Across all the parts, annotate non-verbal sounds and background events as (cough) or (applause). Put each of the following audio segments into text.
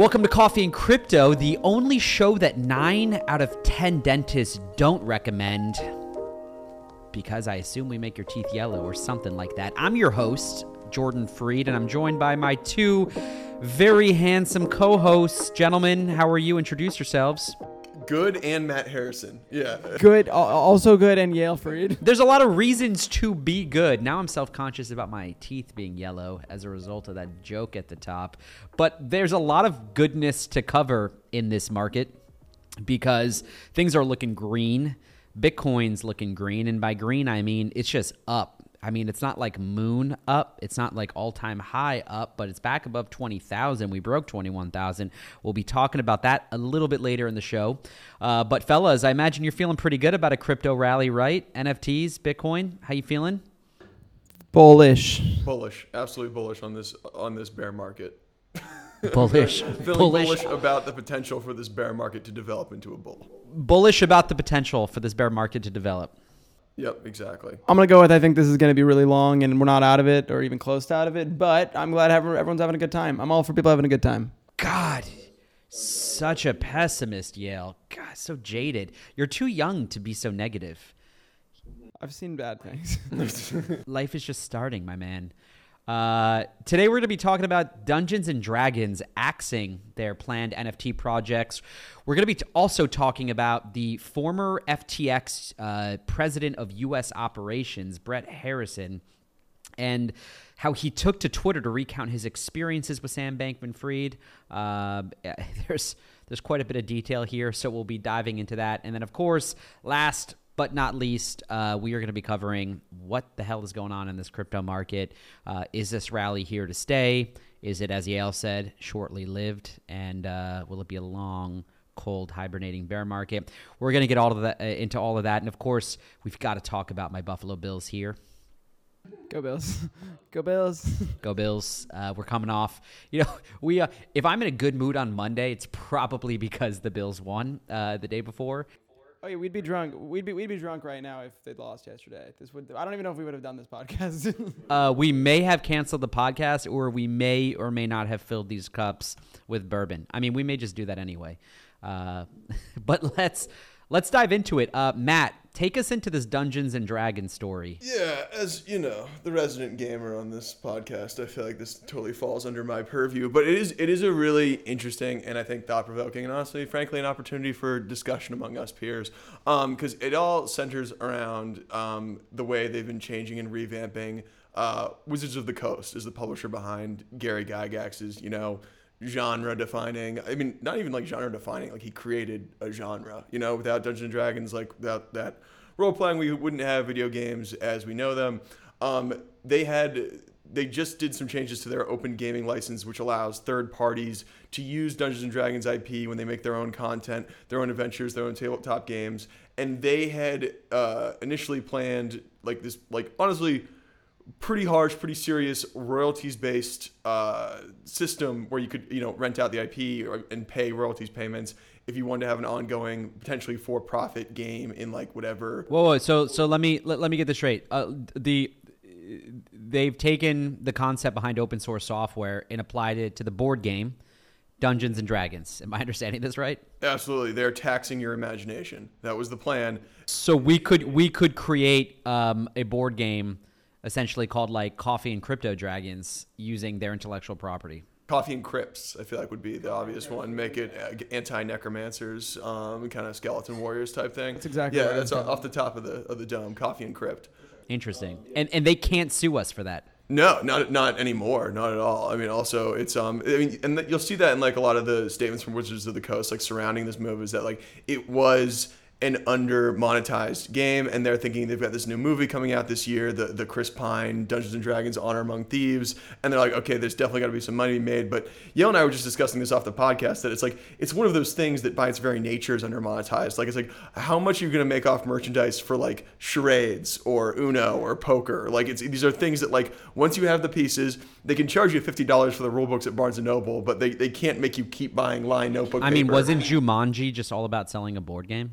Welcome to Coffee and Crypto, the only show that 9 out of 10 dentists don't recommend because I assume we make your teeth yellow or something like that. I'm your host, Jordan Freed, and I'm joined by my two very handsome co hosts. Gentlemen, how are you? Introduce yourselves. Good and Matt Harrison. Yeah. Good, al- also good, and Yale Freed. (laughs) There's a lot of reasons to be good. Now I'm self conscious about my teeth being yellow as a result of that joke at the top. But there's a lot of goodness to cover in this market because things are looking green. Bitcoin's looking green. And by green, I mean it's just up. I mean, it's not like moon up. It's not like all time high up, but it's back above 20,000. We broke 21,000. We'll be talking about that a little bit later in the show. Uh, but, fellas, I imagine you're feeling pretty good about a crypto rally, right? NFTs, Bitcoin. How you feeling? Bullish. Bullish. Absolutely bullish on this on this bear market. (laughs) Bullish. Feeling bullish. bullish about the potential for this bear market to develop into a bull. Bullish about the potential for this bear market to develop. Yep, exactly. I'm gonna go with. I think this is gonna be really long, and we're not out of it, or even close to out of it. But I'm glad everyone- everyone's having a good time. I'm all for people having a good time. God, such a pessimist, Yale. God, so jaded. You're too young to be so negative. I've seen bad things. (laughs) Life is just starting, my man. Uh, today we're going to be talking about Dungeons and Dragons axing their planned NFT projects. We're going to be t- also talking about the former FTX uh, president of U.S. operations, Brett Harrison, and how he took to Twitter to recount his experiences with Sam Bankman-Fried. Uh, (laughs) there's there's quite a bit of detail here, so we'll be diving into that. And then, of course, last but not least, uh, we are going to be covering what the hell is going on in this crypto market. Uh, is this rally here to stay? Is it, as Yale said, shortly lived? And uh, will it be a long, cold, hibernating bear market? We're going to get all of that uh, into all of that, and of course, we've got to talk about my Buffalo Bills here. go Bills. (laughs) Go Bills. (laughs) Go Bills. Uh, we're coming off. You know, (laughs) we. Uh, if I'm in a good mood on Monday, it's probably because the Bills won uh, the day before. Oh yeah, we'd be drunk. We'd be we'd be drunk right now if they'd lost yesterday. This would. I don't even know if we would have done this podcast. (laughs) Uh, we may have canceled the podcast, or we may or may not have filled these cups with bourbon. I mean, we may just do that anyway. Uh, (laughs) but let's let's dive into it. Uh, Matt, take us into this Dungeons and Dragons story. Yeah, as you know, the resident gamer on this podcast, I feel like this totally falls under my purview. But it is it is a really interesting and I think thought provoking and honestly, frankly, an opportunity for discussion among us peers. Because it all centers around um, the way they've been changing and revamping. Uh, Wizards of the Coast is the publisher behind Gary Gygax's, you know, genre defining. I mean, not even like genre defining. Like he created a genre. You know, without Dungeons and Dragons, like without that role playing, we wouldn't have video games as we know them. Um, they had they just did some changes to their open gaming license, which allows third parties to use Dungeons and Dragons IP when they make their own content, their own adventures, their own tabletop games. And they had uh, initially planned like this, like honestly, pretty harsh, pretty serious royalties based uh, system where you could you know rent out the IP or, and pay royalties payments if you wanted to have an ongoing potentially for profit game in like whatever Whoa, whoa. So so let me let, let me get this straight. Uh, the they've taken the concept behind open source software and applied it to the board game Dungeons and Dragons. Am I understanding this right? Absolutely, they're taxing your imagination. That was the plan. So we could we could create um, a board game essentially called like Coffee and Crypto Dragons using their intellectual property. Coffee and Crypts, I feel like would be the obvious one. Make it uh, anti necromancers, um, kind of skeleton warriors type thing. That's exactly yeah. what I That's was off off the top of the of the dome. Coffee and Crypt. Interesting. And and they can't sue us for that. No, not not anymore. Not at all. I mean, also it's um. I mean, and th- you'll see that in like a lot of the statements from Wizards of the Coast, like surrounding this move, is that like it was an under monetized game, and they're thinking they've got this new movie coming out this year, the the Chris Pine Dungeons and Dragons Honor Among Thieves, and they're like, okay, there's definitely got to be some money made. But Yale and I were just discussing this off the podcast that it's like it's one of those things that by its very nature is under monetized. Like it's like how much are you gonna make off merchandise for like charades or Uno or poker? Like it's these are things that like once you have the pieces, they can charge you fifty dollars for the rule books at Barnes and Noble, but they, they can't make you keep buying line notebook. I mean, paper. wasn't Jumanji just all about selling a board game?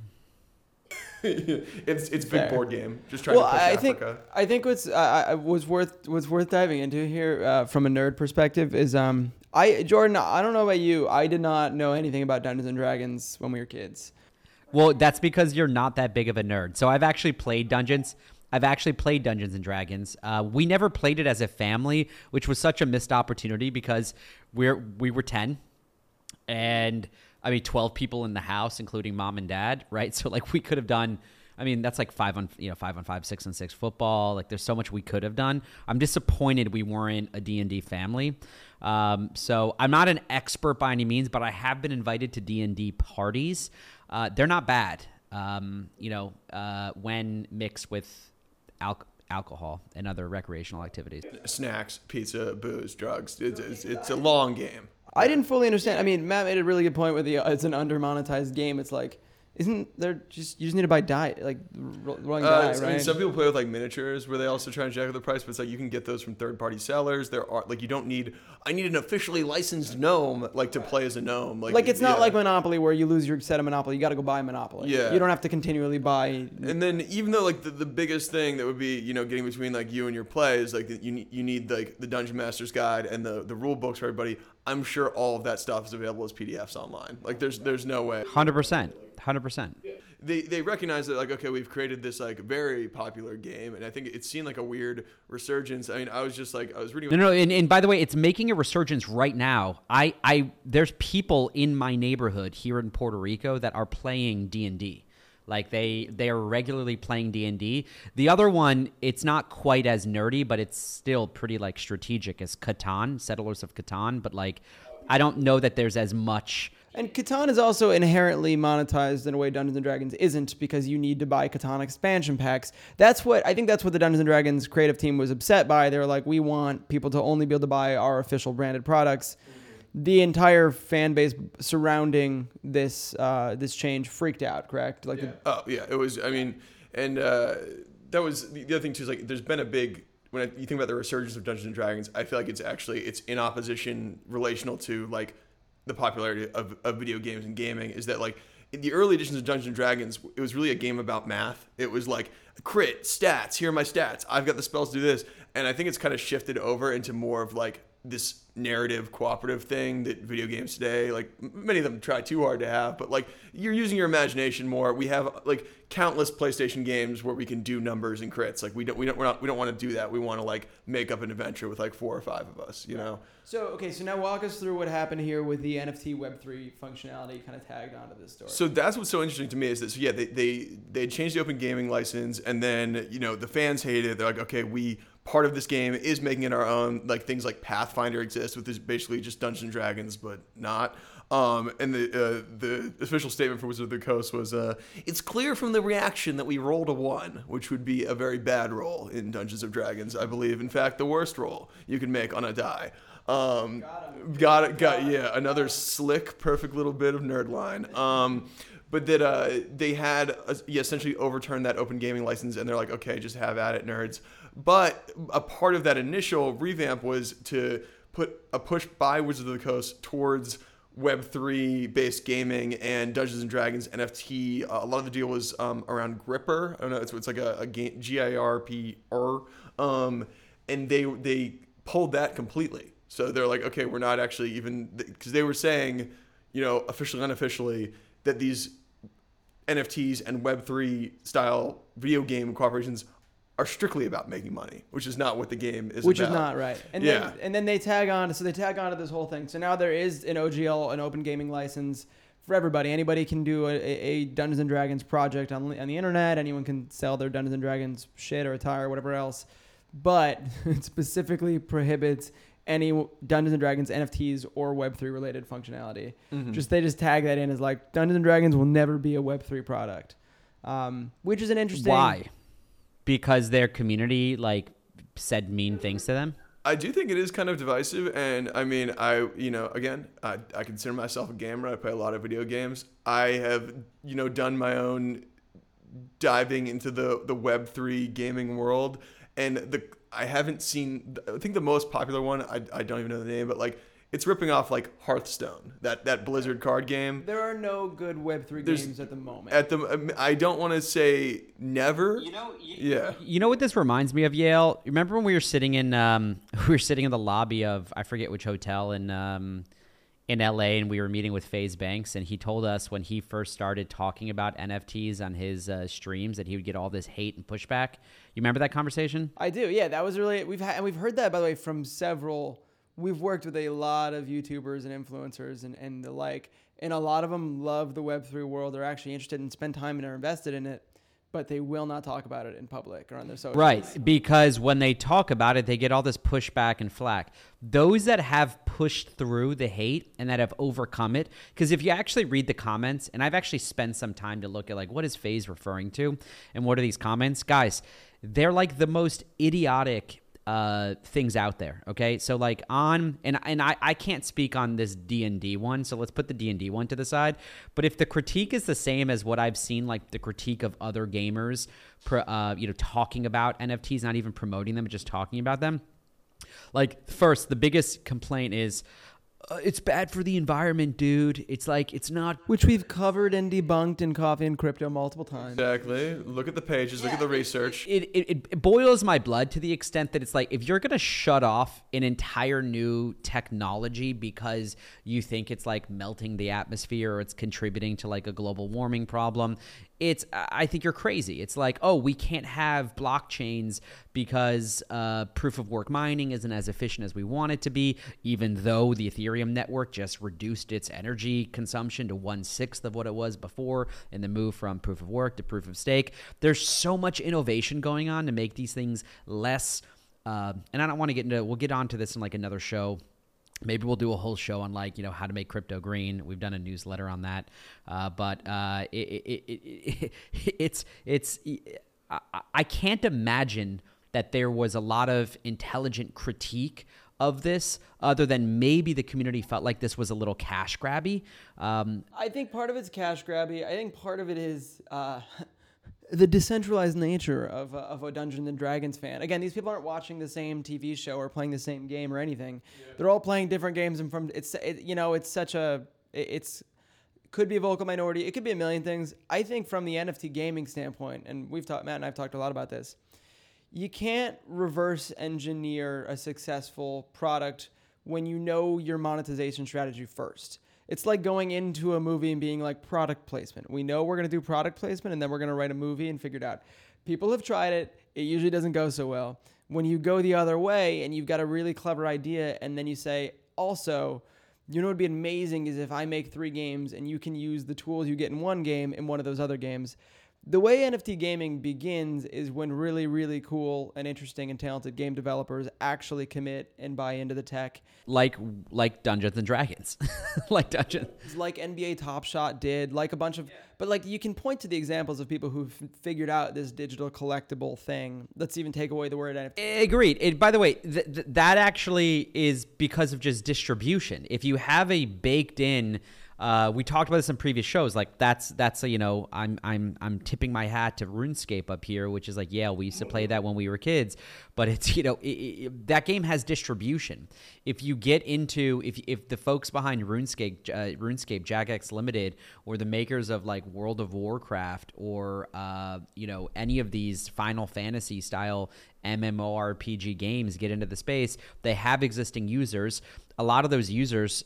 (laughs) it's it's big Fair. board game. Just trying well, to push I Africa. think I think what's uh, I- was worth was worth diving into here uh, from a nerd perspective is um I Jordan, I don't know about you. I did not know anything about Dungeons and Dragons when we were kids. Well, that's because you're not that big of a nerd. So I've actually played Dungeons. I've actually played Dungeons and Dragons. Uh, we never played it as a family, which was such a missed opportunity because we're we were ten, and I mean twelve people in the house, including mom and dad, (laughs) right? So like we could have done. I mean that's like five on you know five on five, six on six football. Like there's so much we could have done. I'm disappointed we weren't a D and D family. Um, so I'm not an expert by any means, but I have been invited to D and D parties. Uh, they're not bad. Um, you know, uh, when mixed with al- alcohol and other recreational activities. Snacks, pizza, booze, drugs. It's, it's, it's a long game. I didn't fully understand. I mean, Matt made a really good point with the uh, it's an under monetized game. It's like, isn't there just you just need to buy die like ro- rolling Uh, die, I mean, right? some people play with like miniatures where they also try and jack up the price, but it's like you can get those from third party sellers. There are like you don't need I need an officially licensed gnome like to play as a gnome. Like, like it's not yeah. like Monopoly where you lose your set of Monopoly. You got to go buy Monopoly. Yeah. You don't have to continually buy. And then even though like the, the biggest thing that would be you know getting between like you and your play is like you need you need like the dungeon master's guide and the the rule books for everybody. I'm sure all of that stuff is available as PDFs online. Like there's there's no way. Hundred percent, hundred percent. They they recognize that like okay we've created this like very popular game and I think it's seen like a weird resurgence. I mean I was just like I was reading. No, no, and, and by the way, it's making a resurgence right now. I, I, there's people in my neighborhood here in Puerto Rico that are playing D and D. Like they, they are regularly playing D and D. The other one, it's not quite as nerdy, but it's still pretty like strategic as Catan, Settlers of Catan. But like, I don't know that there's as much. And Catan is also inherently monetized in a way Dungeons and Dragons isn't because you need to buy Catan expansion packs. That's what I think that's what the Dungeons and Dragons creative team was upset by. They were like, we want people to only be able to buy our official branded products. The entire fan base surrounding this uh, this change freaked out. Correct? Like the, Oh yeah, it was. I mean, and uh, that was the, the other thing too. Is like there's been a big when I, you think about the resurgence of Dungeons and Dragons. I feel like it's actually it's in opposition relational to like the popularity of, of video games and gaming. Is that like in the early editions of Dungeons and Dragons, it was really a game about math. It was like crit stats. Here are my stats. I've got the spells to do this, and I think it's kind of shifted over into more of like this narrative cooperative thing that video games today like many of them try too hard to have but like you're using your imagination more. We have like countless playstation games where we can do numbers and crits. Like we don't we don't we're not, we don't want to do that. We want to like make up an adventure with like four or five of us you know? So okay, so now walk us through what happened here with the NFT Web three functionality kind of tagged onto this story. So that's what's so interesting to me is that so yeah they they they changed the open gaming license and then you know the fans hated it. They're like okay we part of this game is making it our own like things like Pathfinder exists which is basically just Dungeons and Dragons but not. Um, and the uh, the official statement for Wizard of the Coast was uh, it's clear from the reaction that we rolled a one, which would be a very bad roll in Dungeons of Dragons. I believe, in fact, the worst roll you can make on a die. Um, got it. Got yeah. Another slick, perfect little bit of nerd line. Um, but that uh, they had uh, yeah, essentially overturned that open gaming license, and they're like, okay, just have at it, nerds. But a part of that initial revamp was to put a push by Wizards of the Coast towards Web3 based gaming and Dungeons and Dragons NFT. Uh, a lot of the deal was um, around Gripper. I don't know. It's, it's like a, G I R P R. Um, and they they pulled that completely. So they're like, okay, we're not actually even because they were saying, you know, officially unofficially that these NFTs and Web3 style video game corporations are strictly about making money, which is not what the game is which about. is not right. And Yeah. then and then they tag on, so they tag on to this whole thing. So now there is an OGL, an open gaming license for everybody. Anybody can do a, a a Dungeons and Dragons project on the- on the internet. Anyone can sell their Dungeons and Dragons shit or attire or whatever else. But (laughs) it specifically prohibits any Dungeons and Dragons NFTs or Web3 related functionality. Mhm. Just they just tag that in as like Dungeons and Dragons will never be a Web3 product, um, which is an interesting. Why? Because their community like said mean things to them. I do think it is kind of divisive, and I mean, I you know, again, I, I consider myself a gamer. I play a lot of video games. I have you know done my own diving into the the Web three gaming world, and the I haven't seen. I think the most popular one. I, I don't even know the name, but like it's ripping off like Hearthstone, that that Blizzard card game. There are no good Web three There's- games at the moment. At the, um, I don't want to say never. You know, you, Yeah. You know what this reminds me of, Yale? Remember when we were sitting in um, (laughs) we were sitting in the lobby of I forget which hotel in um, in LA and we were meeting with FaZe Banks and he told us when he first started talking about NFTs on his uh, streams that he would get all this hate and pushback. You remember that conversation? I do. Yeah, that was really we've had and we've heard that by the way from several. We've worked with a lot of YouTubers and influencers and and the like, and a lot of them love the Web three world. They're actually interested and spend time and are invested in it, but they will not talk about it in public or on their socials. Right, because when they talk about it, they get all this pushback and flack. Those that have pushed through the hate and that have overcome it, because if you actually read the comments, and I've actually spent some time to look at like what is FaZe referring to, and what are these comments, guys? They're like the most idiotic uh, things out there. Okay, so like on and and I, I can't speak on this D and D one, so let's put the D and D one to the side. But if the critique is the same as what I've seen, like the critique of other gamers, uh, you know, talking about NFTs, not even promoting them, but just talking about them. Like first, the biggest complaint is. Uh, it's bad for the environment, dude. It's like it's not Which we've covered and debunked in Coffee and Crypto multiple times. Exactly. Look at the pages. Look at the research. it, it, it boils my blood to the extent that it's like if you're gonna shut off an entire new technology because you think it's like melting the atmosphere or it's contributing to like a global warming problem it's i think you're crazy. It's like oh we can't have blockchains because uh, proof of work mining isn't as efficient as we want it to be even though the ethereum network just reduced its energy consumption to one-sixth of what it was before in the move from proof of work to proof of stake. There's so much innovation going on to make these things less uh, and i don't want to get into we'll get onto this in like another show maybe we'll do a whole show on like you know how to make crypto green. We've done a newsletter on that. Uh, but uh, it, it, it, it, it's it's I, I can't imagine that there was a lot of intelligent critique of this other than maybe the community felt like this was a little cash grabby. Um, I think part of it's cash grabby. I think part of it is uh, (laughs) the decentralized nature of a, of a Dungeons and Dragons fan. Again, these people aren't watching the same TV show or playing the same game or anything. They're all playing different games, and from it's it, you know it's such a it- it's could be a vocal minority. It could be a million things. I think from the NFT gaming standpoint, and we've talked Matt and I've talked a lot about this. You can't reverse engineer a successful product when you know your monetization strategy first. It's like going into a movie and being like product placement. We know we're going to do product placement and then we're going to write a movie and figure it out. People have tried it, it usually doesn't go so well. When you go the other way and you've got a really clever idea and then you say, also, you know what would be amazing is if I make three games and you can use the tools you get in one game in one of those other games. The way NFT gaming begins is when really, really cool and interesting and talented game developers actually commit and buy into the tech. like like dungeons and dragons (laughs) like dungeons like NBA Top Shot did, like a bunch of, but like you can point to the examples of people who've figured out this digital collectible thing. Let's even take away the word NFT. Agreed. It, by the way, th- th- that actually is because of just distribution. If you have a baked in, uh, we talked about this in previous shows. Like that's that's a, you know I'm I'm I'm tipping my hat to RuneScape up here, which is like yeah we used to play that when we were kids, but it's (laughs) you know it, it, that game has distribution. If you get into if if the folks behind RuneScape uh, RuneScape Jagex Limited or the makers of like World of Warcraft or uh, you know any of these Final Fantasy style MMORPG games get into the space, they have existing users. A lot of those users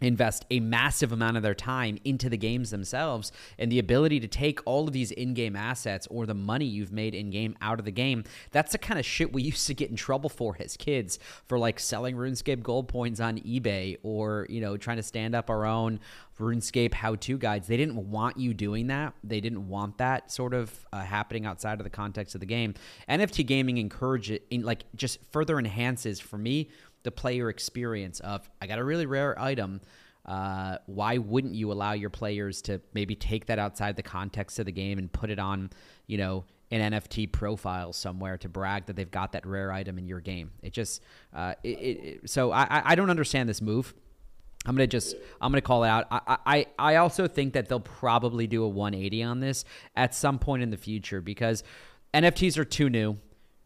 invest a massive amount of their time into the games themselves and the ability to take all of these in-game assets or the money you've made in-game out of the game that's the kind of shit we (laughs) used to get in trouble for as kids for like selling runescape gold points on ebay or you know trying to stand up our own runescape how-to guides. They didn't want you doing that. They didn't want that sort of uh, happening outside of the context of the game. Nft gaming encourage it in like just further enhances for me the player experience of I got a really rare item. Uh, why wouldn't you allow your players to maybe take that outside the context of the game and put it on, you know, an NFT profile somewhere to brag that they've got that rare item in your game? It just, uh, it, it, so I, I- I don't understand this move. I'm gonna just I'm gonna call it out. I, I I also think that they'll probably do a 180 on this at some point in the future because NFTs are too new.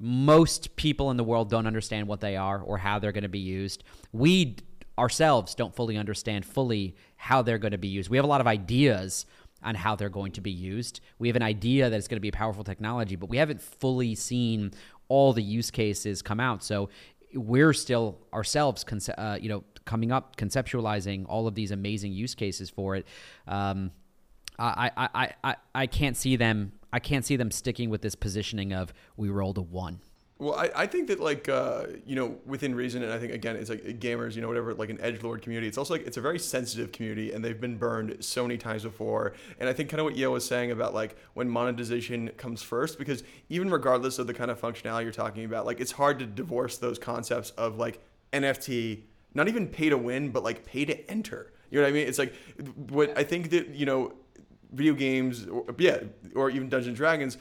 Most people in the world don't understand what they are or how they're going to be used. We ourselves don't fully understand fully how they're going to be used. We have a lot of ideas on how they're going to be used. We have an idea that it's going to be a powerful technology, but we haven't fully seen all the use cases come out. So we're still ourselves, conce- uh, you know, coming up, conceptualizing all of these amazing use cases for it. Um, I, I, I, I, I can't see them. I can't see them sticking with this positioning of we rolled a one. Well, I, I think that like uh, you know within reason, and I think again it's like gamers, you know, whatever, like an edge lord community. It's also like it's a very sensitive community, and they've been burned so many times before. And I think kind of what Yale was saying about like when monetization comes first, because even regardless of the kind of functionality you're talking about, like it's hard to divorce those concepts of like NFT, not even pay to win, but like pay to enter. You know what I mean? It's like what I think that you know, video games, or, yeah, or even Dungeons and Dragons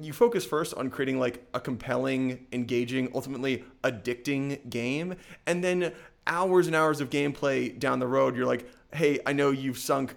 you focus first on creating like a compelling, engaging, ultimately addicting game, and then hours and hours of gameplay down the road, you're like, hey, I know you've sunk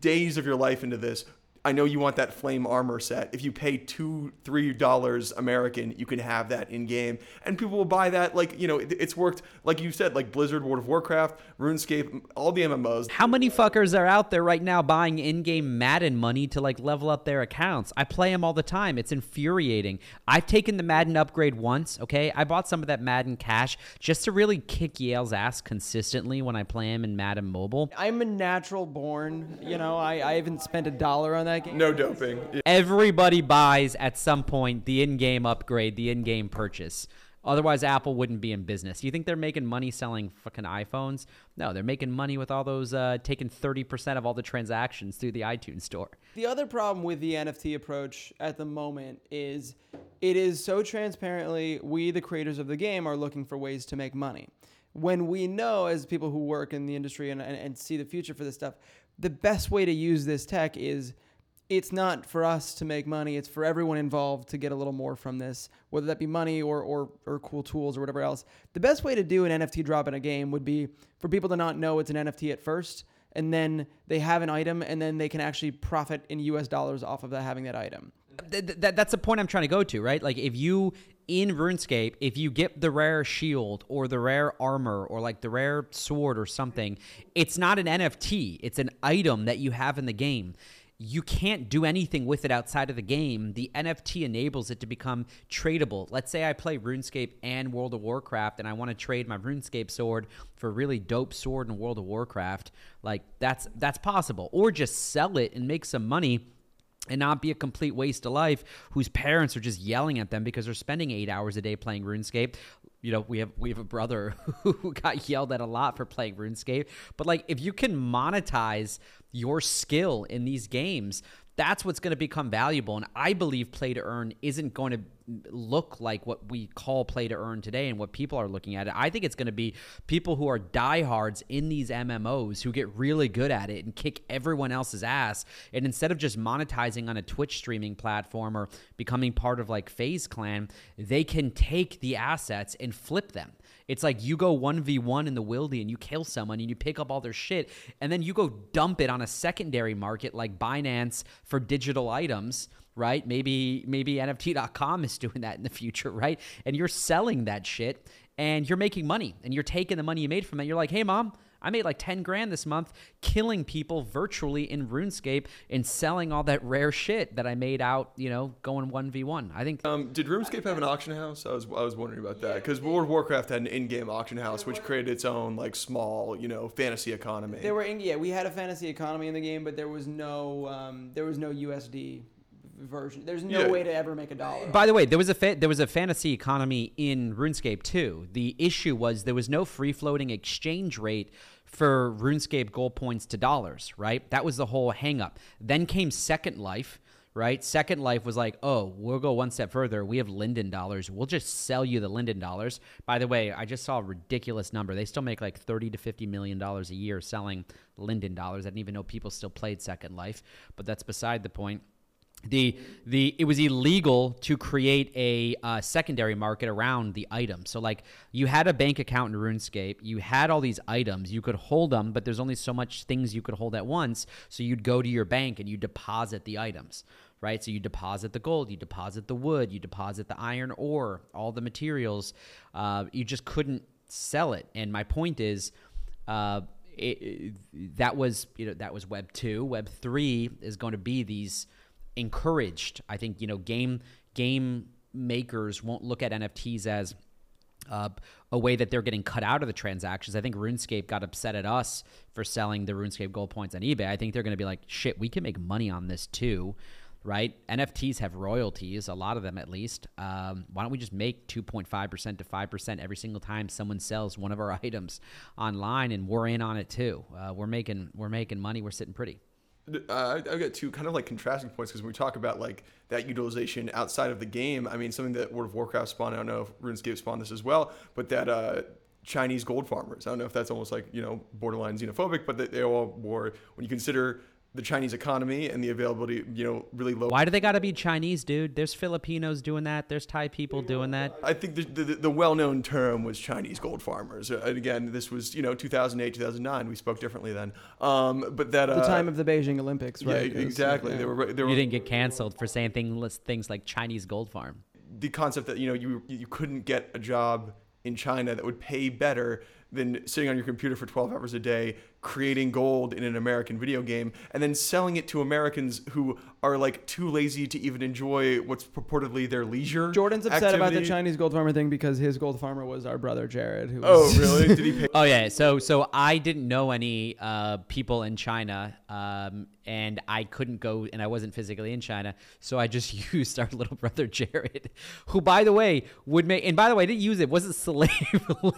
days of your life into this. I know you want that flame armor set. If you pay two, three dollars American, you can have that in game, and people will buy that. Like you know, it's worked. Like you said, like Blizzard, World of Warcraft, RuneScape, all the MMOs. How many fuckers are out there right now buying in-game Madden money to like level up their accounts? I play them all the time. It's infuriating. I've taken the Madden upgrade once. Okay, I bought some of that Madden cash just to really kick Yale's ass consistently when I play him in Madden Mobile. I'm a natural born. You know, I, I haven't spent a dollar on that that game. No doping. Everybody buys at some point the in-game upgrade, the in-game purchase. Otherwise, Apple wouldn't be in business. You think they're making money selling fucking iPhones? No, they're making money with all those, uh, taking 30% of all the transactions through the iTunes store. The other problem with the NFT approach at the moment is it is so transparently, we, the creators of the game, are looking for ways to make money. When we know, as people who work in the industry and, and, and see the future for this stuff, the best way to use this tech is it's not for us to make money. It's for everyone involved to get a little more from this, whether that be money or, or, or cool tools or whatever else. The best way to do an NFT drop in a game would be for people to not know it's an NFT at first, and then they have an item, and then they can actually profit in US dollars off of that having that item. Th- th- that's the point I'm trying to go to, right? Like if you in RuneScape, if you get the rare shield or the rare armor or like the rare sword or something, it's not an NFT. It's an item that you have in the game you can't do anything with it outside of the game. The NFT enables it to become tradable. Let's say I play RuneScape and World of Warcraft and I want to trade my RuneScape sword for a really dope sword in World of Warcraft. Like that's that's possible. Or just sell it and make some money and not be a complete waste of life whose parents are just yelling at them because they're spending 8 hours a day playing RuneScape you know we have we have a brother (laughs) who got yelled at a lot for playing RuneScape. But like if you can monetize your skill in these games that's what's going to become valuable and I believe play to earn isn't going to look like what we call play to earn today and what people are looking at it. I think it's going to be people who are diehards in these MMOs who get really good at it and kick everyone else's ass. And instead of just monetizing on a Twitch streaming platform or becoming part of like FaZe Clan, they can take the assets and flip them. It's like you go 1v1 in the wildy and you kill someone and you pick up all their shit and then you go dump it on a secondary market like Binance for digital items right? Maybe maybe NFT.com is (laughs) doing that in the future, right? And you're selling that shit and you're making money and you're taking the money you made from it. You're like, hey mom, I made like 10 grand this month killing people virtually in RuneScape and selling all that rare shit that I made out, you know, going 1v1. I think. Um, did RuneScape have an auction house? I was, I was wondering about that. Because World of Warcraft had an in game auction house, which created its own, like, small, you know, fantasy economy. There were, in, yeah, we had a fantasy economy in the game, but there was no, um, there was no USD version. There's no yeah. way to ever make a dollar. By the way, there was a fa- there was a fantasy economy in RuneScape too. The issue was there was no free floating exchange rate for RuneScape gold points to dollars. Right, that was the whole hangup. Then came Second Life. Right, Second Life was like, oh, we'll go one step further. We have Linden dollars. We'll just sell you the Linden dollars. By the way, I just saw a ridiculous number. They still make like thirty to fifty million dollars a year selling Linden dollars. I didn't even know people still played Second Life, but that's beside the point the the it was illegal to create a uh, secondary market around the item. So like you had a bank account in RuneScape, you had all these items, you could hold them, but there's only so much things you could hold at once. So you'd go to your bank and you deposit the items, right? So you deposit the gold, you deposit the wood, you deposit the iron ore, all the materials. Uh, you just couldn't sell it. And my point is uh, it, it- that was you know that was Web two. Web three is going to be these encouraged. I think you know game game makers won't look at NFTs as uh, a way that they're getting cut out of the transactions. I think RuneScape got upset at us for selling the RuneScape gold points on eBay. I think they're going to be like, shit, we can make money on this too, right? NFTs have royalties, a lot of them at least. Um, why don't we just make 2.5% to 5% every single time someone sells one of our (laughs) items online and we're in on it too? Uh, we're making we're making money. We're sitting pretty. Uh, I've got two kind of like contrasting points because when we talk about like that utilization outside of the game, I mean something that World of Warcraft spawned. I don't know if RuneScape spawned this as well, but that uh, Chinese gold farmers. I don't know if that's almost like you know borderline xenophobic, but that they all were when you consider the Chinese economy and the availability, you know, really low. Why do they got to be Chinese, dude? There's Filipinos doing that. There's Thai people doing that. I think the, the, the well-known term was Chinese gold farmers. Uh, and again, this was you know 2008, 2009. We spoke differently then. Um, but that uh, the time of the Beijing Olympics, right? yeah, exactly. yeah. They were they were You didn't get canceled for saying things things like Chinese gold farm. the concept that you know you you couldn't get a job in China that would pay better than sitting on your computer for 12 hours a day creating gold in an American video game and then selling it to Americans who are like too lazy to even enjoy what's purportedly their leisure. Jordan's upset about the. Chinese gold farmer thing because his gold farmer was our brother Jared. Who Oh, was, really? Did he (laughs) pay? (laughs) Oh yeah, so so I didn't know any uh, people in China, um, and I couldn't go, and I wasn't physically in China, so I just (laughs) used our little brother Jared, who, by the way, would make. And by the way, I didn't use it; it wasn't slave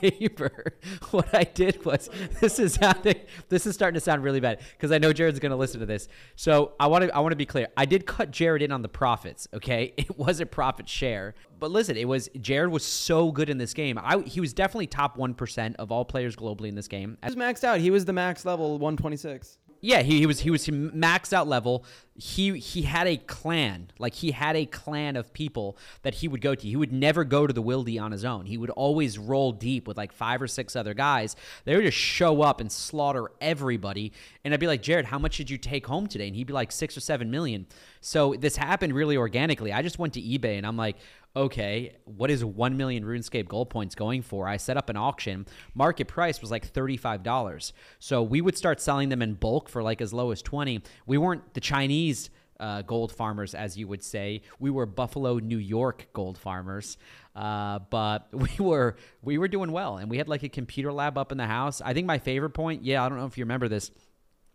labor. What I did was this is sounding, this is starting to sound really bad because I know Jared's going to listen to this. So I want to I want to be clear. I did cut Jared in on the profits. Okay, (laughs) it was a profit share, but listen, it was Jared was so good in this game. I he was definitely top one percent of all players globally in this game. he was maxed out. He was the max level 126. Yeah, he, he was he was maxed out level. He he had a clan, like he had a clan of people that he would go to. He would never go to the Wildy on his own. He would always roll deep with like five or six other guys. They would just show up and slaughter everybody. And I'd be like, Jared, how much did you take home today? And he'd be like six or seven million. So this happened really organically. I just went to eBay and I'm like, okay, what is 1 million RuneScape gold points going for? I set up an auction. Market price was like $35. So we would start selling them in bulk for like as low as 20. We weren't the Chinese uh, gold farmers, as you would say. We were Buffalo, New York gold farmers. Uh, but (laughs) we were we were doing well, and we had like a computer lab up in the house. I think my favorite point, yeah, I don't know if you remember this,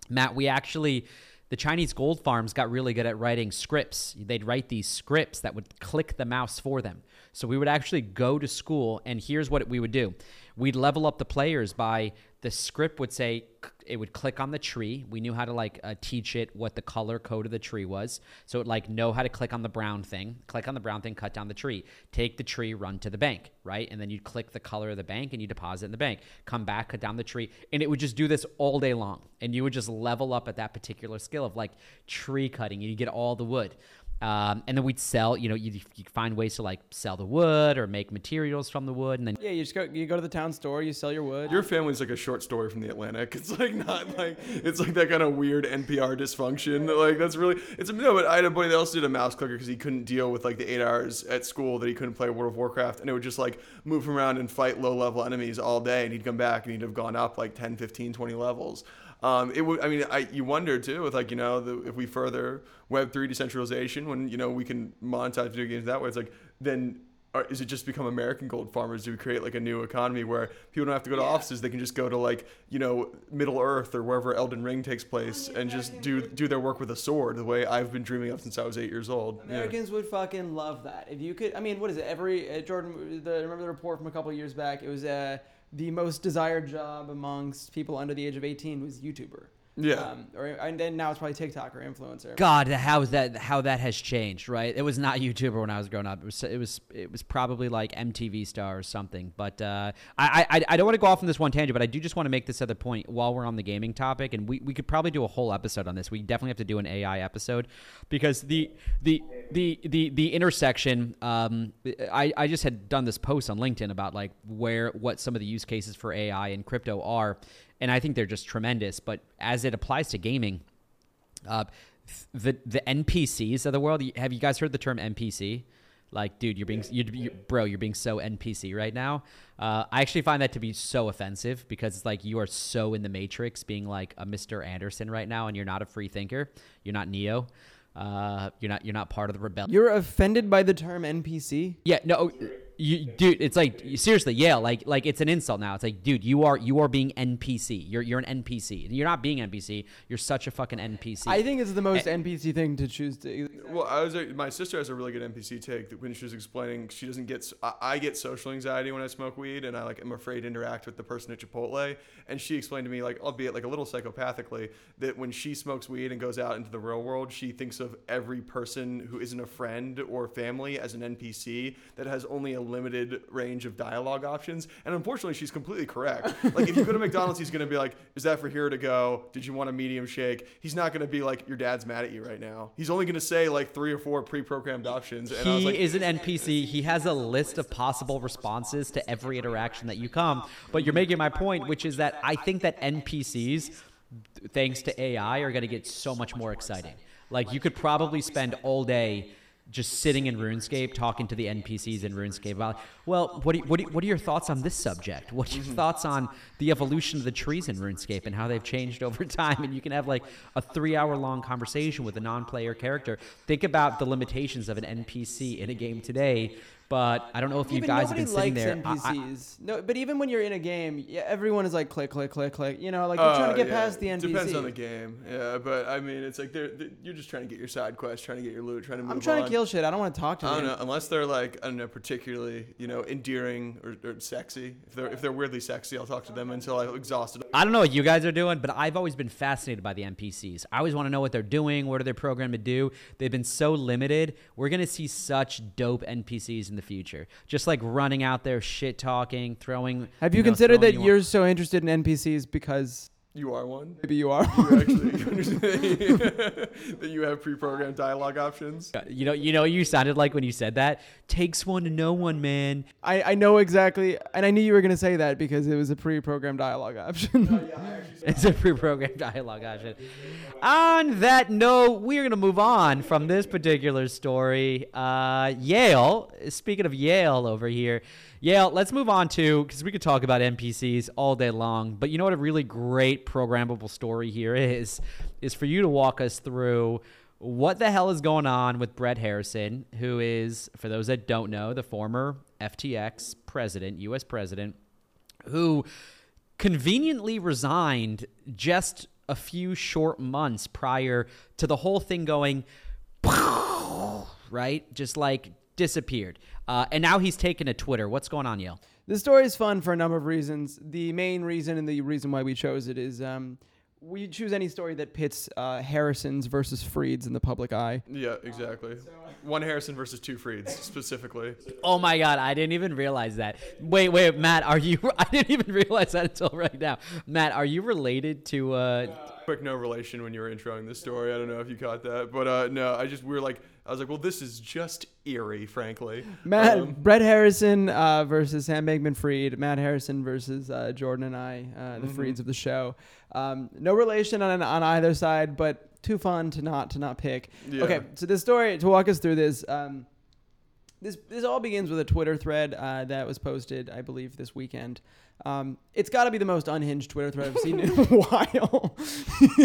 Matt. We actually the Chinese gold farms got really good at writing scripts. They'd write these scripts that would click the mouse for them. So we would actually go to school, and here's what we would do: we'd level up the players by the script would say it would click on the tree. We knew how to like uh, teach it what the color code of the tree was. So it like know how to click on the brown thing, click on the brown thing, cut down the tree, take the tree, run to the bank, right? And then you'd click the color of the bank and you deposit in the bank. Come back, cut down the tree, and it would just do this all day long. And you would just level up at that particular skill of like tree cutting, and you get all the wood. Um, and then we'd sell, you know, you you find ways to like sell the wood or make materials from the wood, and then Yeah, you just go. You go to the town store. You sell your wood. Your family's like a short story from the Atlantic. It's like not like it's like that kind of weird NPR dysfunction. Like that's really it's no. But I had a buddy that also did a mouse clicker because he couldn't deal with like the eight hours at school that he couldn't play World of Warcraft, and it would just like move him around and fight low level enemies all day, and he'd come back and he'd have gone up like 10, 15, 20 levels. Um, it would. I mean, I you wonder too with like you know the, if we further Web three decentralization when you know we can monetize video games that way. It's like then or is it just become American gold farmers? Do we create like a new economy where people don't have to go to offices? They can just go to like you know Middle Earth or wherever Elden Ring takes place and just do do their work with a sword, the way I've been dreaming of since I was eight years old. Yeah. Americans would fucking love that. If you could, I mean, what is it? Every uh, Jordan, the, remember the report from a couple of years back? It was uh, the most desired job amongst people under the age of 18 was YouTuber. Yeah. Um, or and then now it's probably TikTok or influencer. God, how is that? How that has changed, right? It was not (laughs) YouTuber when I was growing up. It was it was it was probably like MTV star or something. But uh, I, I I don't want to go off on this one tangent, but I do just want to make this other point while we're on the gaming topic, and we, we could probably do a whole episode on this. We definitely have to do an AI episode because the the the the the intersection. Um, I I just had done this post on LinkedIn about like where what some of the use cases for AI and crypto are, and I think they're just tremendous. But as it applies to gaming. Uh, the the NPCs of the world. Have you guys heard the term NPC? Like, dude, you're being, you, you, bro, you're being so NPC right now. Uh, I actually find that to be so offensive because it's like you are so in the matrix, being like a Mr. Anderson right now, and you're not a free thinker. You're not Neo. Uh, you're not. You're not part of the rebellion. You're offended by the term NPC? Yeah, no, you, dude. It's like seriously, yeah, like like it's an insult now. It's like, dude, you are you are being NPC. You're you're an NPC. You're not being NPC. You're such a fucking NPC. I think it's the most NPC thing to choose to. Well, I was a, my sister has a really good NPC take that when she was explaining she doesn't get i get social anxiety when I smoke weed and I like am afraid to interact with the person at Chipotle and she explained to me like albeit like a little psychopathically that when she smokes weed and goes out into the real world she thinks of every person who isn't a friend or family as an NPC that has only a limited range of dialogue options and unfortunately she's completely correct. like if you go to (laughs) McDonald's he's going to be like is that for here to go? Did you want a medium shake? He's not going to be like your dad's mad at you right now. He's only going to say like three or four pre-programmed options and I was he like is an NPC. He has a list of possible responses to every interaction that you come. But you're making my point, which is that I think that NPCs, thanks to AI, are going to get so much more exciting. Like you could probably spend all day just sitting in RuneScape talking to the NPCs in RuneScape about, well, what, do you, what, do you, what are your thoughts on this subject? What are your mm-hmm. thoughts on the evolution of the trees in RuneScape and how they've changed over (laughs) time? And you can have like a three hour long conversation with a non player character. Think about the limitations of an NPC in a game today. But I don't know if you Even guys have nobody been sitting likes there. I- I- NPCs. no, but even when you're in a game, yeah, everyone is like click, click, click, click. You know, like you're trying Uh, to get yeah, past the NPC. Depends on the game. Yeah, but I mean, it's like they're, they you're just trying to get your side quest, trying to get your loot, trying to move I'm trying on. to kill shit. I don't want to talk to I don't them. know, unless they're like I don't know, particularly you know endearing or, or sexy. If they're if they're weirdly sexy, I'll talk to them until I'm exhausted. I don't know what you guys are doing, but I've always been fascinated by the NPCs. I always want to know what they're doing, what are they programmed to do. They've been so limited. We're gonna see such dope NPCs in the future, just like running out there, shit talking, throwing. Have you, know, considered that you're so interested in NPCs because You are one. maybe you are? You actually (laughs) (laughs) that you have pre-programmed dialogue options. You know, you know, what you sounded like when you said that. Takes one to know one, man. I, I know exactly, and I knew you were gonna say that because it was a pre-programmed dialogue option. (laughs) It's a pre-programmed dialogue option. On that note, we're gonna move on from this particular story. Uh, Yale. Speaking of Yale over here, Yale. Let's move on to because we could talk about NPCs all day long. But you know what? A really great programmable story here (laughs) is is for you to walk us through what the hell is going on with Brett Harrison, who is, for those that don't know, the former FTX president, U.S. president, who conveniently resigned just a few short months prior to the whole thing going (laughs) right just like disappeared uh, and now he's taken to twitter what's going on yale This story is fun for a number of reasons. The main reason and the reason why we chose it is um, we choose any story that pits uh, Harrison's versus Freed's in the public eye. Yeah, exactly. One Harrison versus two Freeds specifically. oh my god i didn't even realize that wait wait matt are you (laughs) i didn't even realize that until right now matt are you related to uh Quick no relation when you were introing this story. I don't know if you caught that, but uh, no, I just we were like I was like, well, this is just eerie, frankly. Matt Um, Brett Harrison uh, versus Sam Bankman Fried. Matt Harrison versus uh, Jordan and I, uh, the Mhm. Freeds of the show. Um, no relation on on either side, but too fun to not to not pick. yeah. Okay, so this story to walk us through this. Um, this this all begins with a Twitter thread uh, that was posted, I believe, this weekend. Um, it's got to be the most unhinged Twitter thread I've seen in a (laughs) while. (laughs)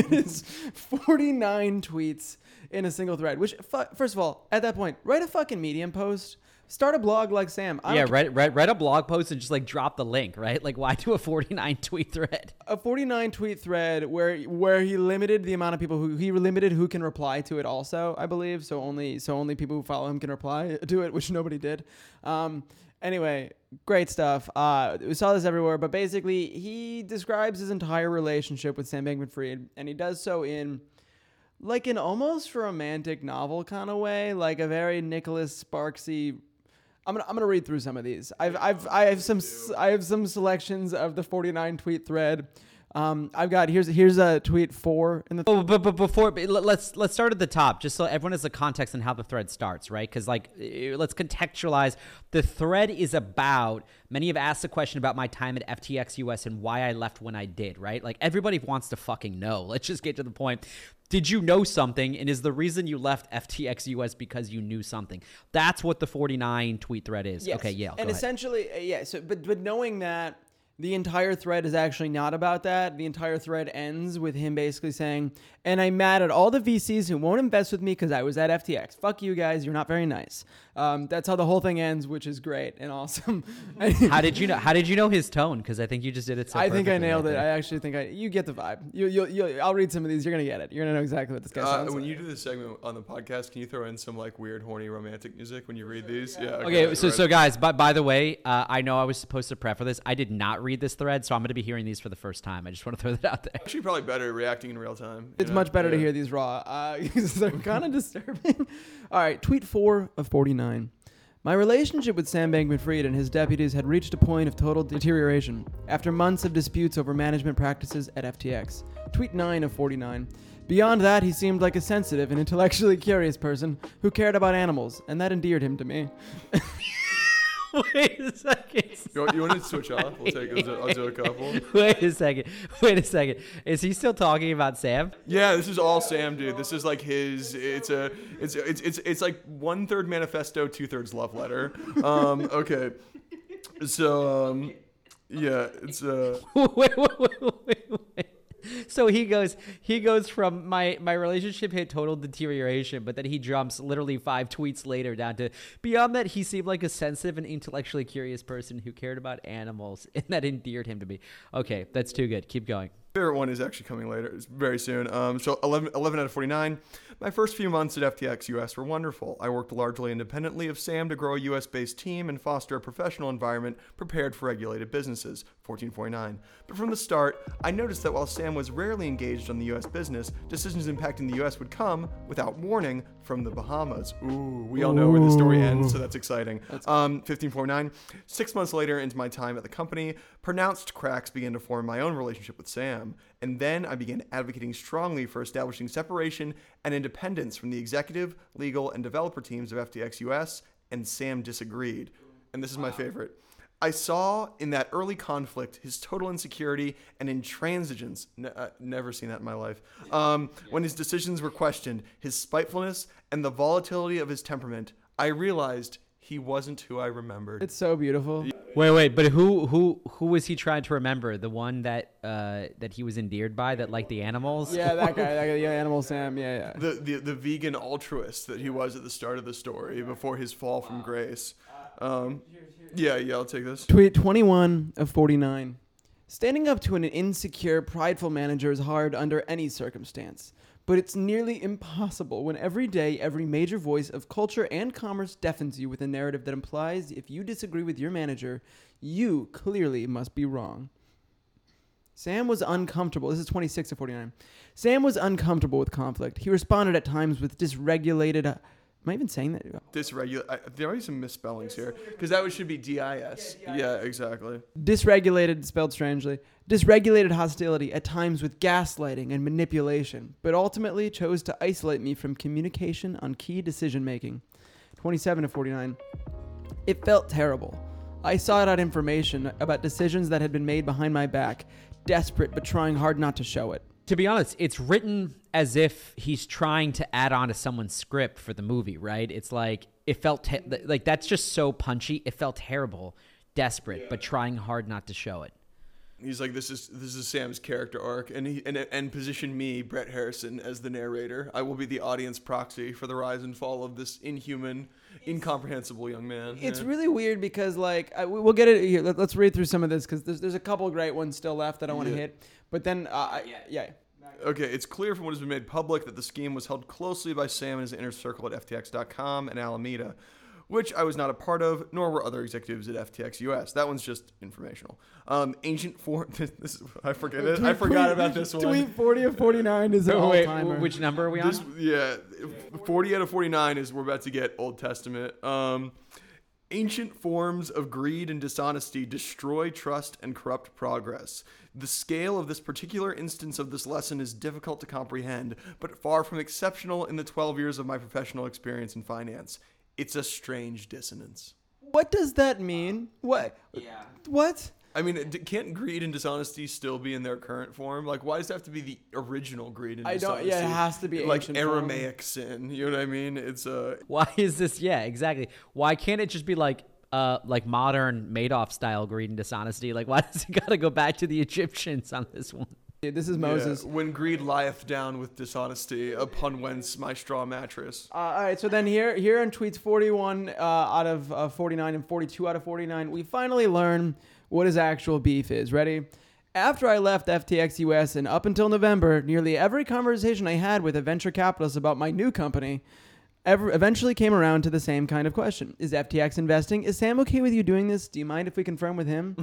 it's 49 tweets in a single thread. Which, fu- first of all, at that point, write a fucking Medium post. Start a blog like Sam. I yeah don't write, write, write a blog post and just like drop the link right like why do a (laughs) 49 tweet thread a 49 tweet thread where where he limited the amount of people who he limited who can reply to it also i believe so only so only people who follow him can reply (laughs) to it which nobody did um anyway great stuff uh we saw this everywhere but basically he describes his entire relationship with sam bankman fried and he does so in like an almost romantic novel kind of way like a very nicholas sparksy I'm gonna, I'm gonna read through some of these. I've, I've, I have some I have some selections of the 49 tweet thread. Um, I've got here's here's a tweet four in the. Oh, but, but before but let- let's let's start at the top, just so everyone has the context on how the thread starts, right? Because like, eh, let's contextualize. The thread is about. Many have asked the question about my time at FTX US and why I left when I did, right? Like everybody wants to fucking know. (laughs) Let's just get to the point. Did you know something? And is the reason you left FTX US because you knew something? That's what the 49 tweet thread is. Yes. Okay, yeah. And essentially, uh, yeah. So, but but knowing that the entire thread is actually not about that. The entire thread ends with him basically saying, "And I'm mad at all the VCs who won't invest with me because I was at FTX. Fuck you guys. You're not very nice." Um, that's how the whole thing ends, which is great and awesome. (laughs) how did you know? How did you know his tone? Because I think you just did it. So I think I nailed right it. I actually think I. You get the vibe. You you you. I'll read some of these. You're gonna get it. You're gonna know exactly what this guy Uh, sounds when like. you do this segment on the podcast, can you throw in some like weird, horny, romantic music when you read these? Yeah. Okay, so right. so guys, by, by the way, uh, I know I was supposed to prep for this. I did not read this thread, so I'm going to be hearing these for the first time. I just want to throw that out there. actually probably better reacting in real time. It's know? much better to hear these raw. Uh, (laughs) 'cause they're kind of disturbing. (laughs) All right, tweet four of 49. My relationship with Sam Bankman-Fried and his deputies had reached a point of total deterioration after months of disputes over management practices at FTX. Tweet 9 of 49. Beyond that, he seemed like a sensitive and intellectually curious person who cared about animals, and that endeared him to me. (laughs) (laughs) Wait a second. You, want- you want to switch off? We'll take. I'll do, I'll do a couple. (laughs) Wait a second. Wait a second. Is he still talking about Sam? Yeah, this is all Sam, dude. This is like his. It's a. It's it's it's it's like one third manifesto, two thirds love letter. Um. (laughs) Okay. So um. Yeah. It's uh. wait, wait, wait, wait, wait. (laughs) So he goes, he goes from my my relationship hit total deterioration, but then he jumps literally five tweets later down to beyond that he seemed like a sensitive and intellectually curious person who cared about animals, (laughs) and that endeared him to me. Okay, that's too good. Keep going. Favorite one is actually coming later. It's very soon. Um, so 11, 11 out of 49. My first few months at FTX US were wonderful. I worked largely independently of Sam to grow a US based team and foster a professional environment prepared for regulated businesses. 1449. But from the start, I noticed that while Sam was rarely engaged on the US business, decisions impacting the US would come, without warning, from the Bahamas. Ooh, we all know where the story ends, so that's exciting. Um, 1549. Six months later into my time at the company, pronounced cracks began to form my own relationship with Sam. And then I began advocating strongly for establishing separation and independence from the executive, legal, and developer teams of FTX US, and Sam disagreed. And this is my favorite. I saw in that early conflict his total insecurity and intransigence. Ne- uh, never seen that in my life. Um, when his decisions were questioned, his spitefulness, and the volatility of his temperament, I realized he wasn't who I remembered. It's so beautiful. Wait, wait, but who who who was he trying to remember? The one that uh that he was endeared by, that liked the animals? Yeah, that guy, that guy, (laughs) yeah, Animal Sam, yeah, yeah. the, the the vegan altruist that he was at the start of the story before his fall from grace. Um, yeah, yeah, I'll take this. Tweet 21 of 49. Standing up to an insecure, prideful manager is hard under any circumstance, but it's nearly impossible when every day every major voice of culture and commerce deafens you with a narrative that implies if you disagree with your manager, you clearly must be wrong. Sam was uncomfortable. This is 26 of 49. Sam was uncomfortable with conflict. He responded at times with dysregulated. Uh, Am I even saying that? Dysregul- there are some misspellings here because that should be D-I-S. Yeah, exactly. Dysregulated, spelled strangely, dysregulated hostility, at times with gaslighting and manipulation, but ultimately chose to isolate me from communication on key decision making. 27 to 49. It felt terrible. I sought out information about decisions that had been made behind my back, desperate but trying hard not to show it. To be honest, it's written as if he's trying to add on to someone's script for the movie, right? It's like it felt te- like that's just so punchy. It felt terrible, desperate, but trying hard not to show it. He's like, this is this is Sam's character arc, and he and and position me, Brett Harrison, as the narrator. I will be the audience proxy for the rise and fall of this inhuman, incomprehensible young man. It's Yeah. really weird because, like, I, we- we'll get it here. Let, us read through some of this because there's, there's a couple great ones still left that I want to Yeah. hit. But then, uh, I, yeah. Okay, it's clear from what has been made public that the scheme was held closely by Sam and his inner circle at FTX.com and Alameda, which I was not a part of, nor were other executives at FTX US. That one's just informational. Um, ancient for (laughs) this, is- I forget it. I forgot about this one. Tweet 40 of 49 is an Oh, all wait, timer. which number are we on? This, yeah, 40 out of 49 is we're about to get Old Testament. Um, Ancient forms of greed and dishonesty destroy trust and corrupt progress. The scale of this particular instance of this lesson is difficult to comprehend, but far from exceptional in the 12 years of my professional experience in finance. It's a strange dissonance. What does that mean? What? Yeah. What? I mean, can't greed and dishonesty still be in their current form? Like, why does it have to be the original greed and I don't- dishonesty? yeah, it has to be like ancient form. Aramaic sin. You know what I mean? It's a. Why is this? Yeah, exactly. Why can't it just be like uh like modern Madoff style greed and dishonesty? Like why (laughs) does it got to go back to the Egyptians on this one? Dude, this is yeah, Moses. when greed lieth down with dishonesty, upon whence my straw mattress. Uh, all right, so then here, here in tweets 41 uh, out of uh, 49 and 42 out of 49, we finally learn what his actual beef is. Ready? After I left FTX US and up until November, nearly every conversation I had with a venture capitalist about my new company ever eventually came around to the same kind of question: Is FTX investing? Is Sam okay with you doing this? Do you mind if we confirm with him?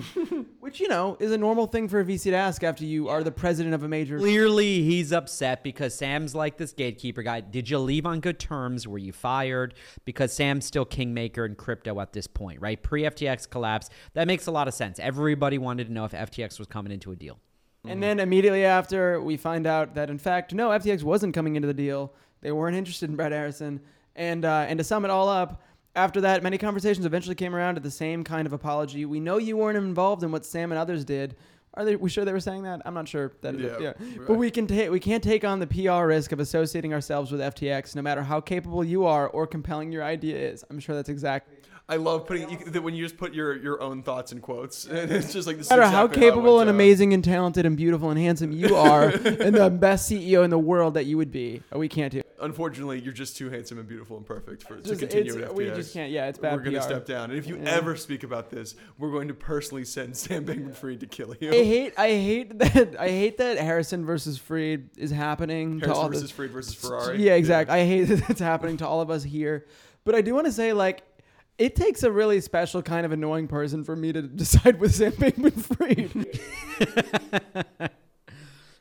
(laughs) Which you know is a normal thing for a VC to ask after you are the president of a major. Clearly, he's upset because Sam's like this gatekeeper guy. Did you leave on good terms? Were you fired? Because Sam's still kingmaker in crypto at this point, right? Pre FTX collapse. That makes a lot of sense. Everybody wanted to know if FTX was coming into a deal. And then immediately after, we find out that in fact, no, FTX wasn't coming into the deal. They weren't interested in Brett Harrison. And uh, and to sum it all up, after that, many conversations eventually came around to the same kind of apology. We know you weren't involved in what Sam and others did. Are they? We sure they were saying that? I'm not sure. That Yeah, yeah. right. But we can take we can't take on the PR risk of associating ourselves with FTX, no matter how capable you are or compelling your idea is. I'm sure that's exactly. I love putting you, that when you just put your, your own thoughts in quotes, (laughs) and it's just like this. No matter how exactly it capable went and amazing and talented and beautiful and handsome you are, (laughs) and the best CEO in the world that you would be, we can't do. It. Unfortunately, you're just too handsome and beautiful and perfect for to continue it's- at FTX. we just can't. Yeah, it's bad We're gonna PR. step down, and if you Yeah. ever speak about this, we're going to personally send (laughs) Sam Bankman-Fried to kill you. I hate I hate (laughs) that I hate that Harrison versus Fried is happening to all versus this. Fried versus Ferrari. Yeah, exactly. I hate (laughs) that it's happening to all of us here. But I do want to say like it takes a really special kind of annoying person for me to decide with Sam Bankman Fried.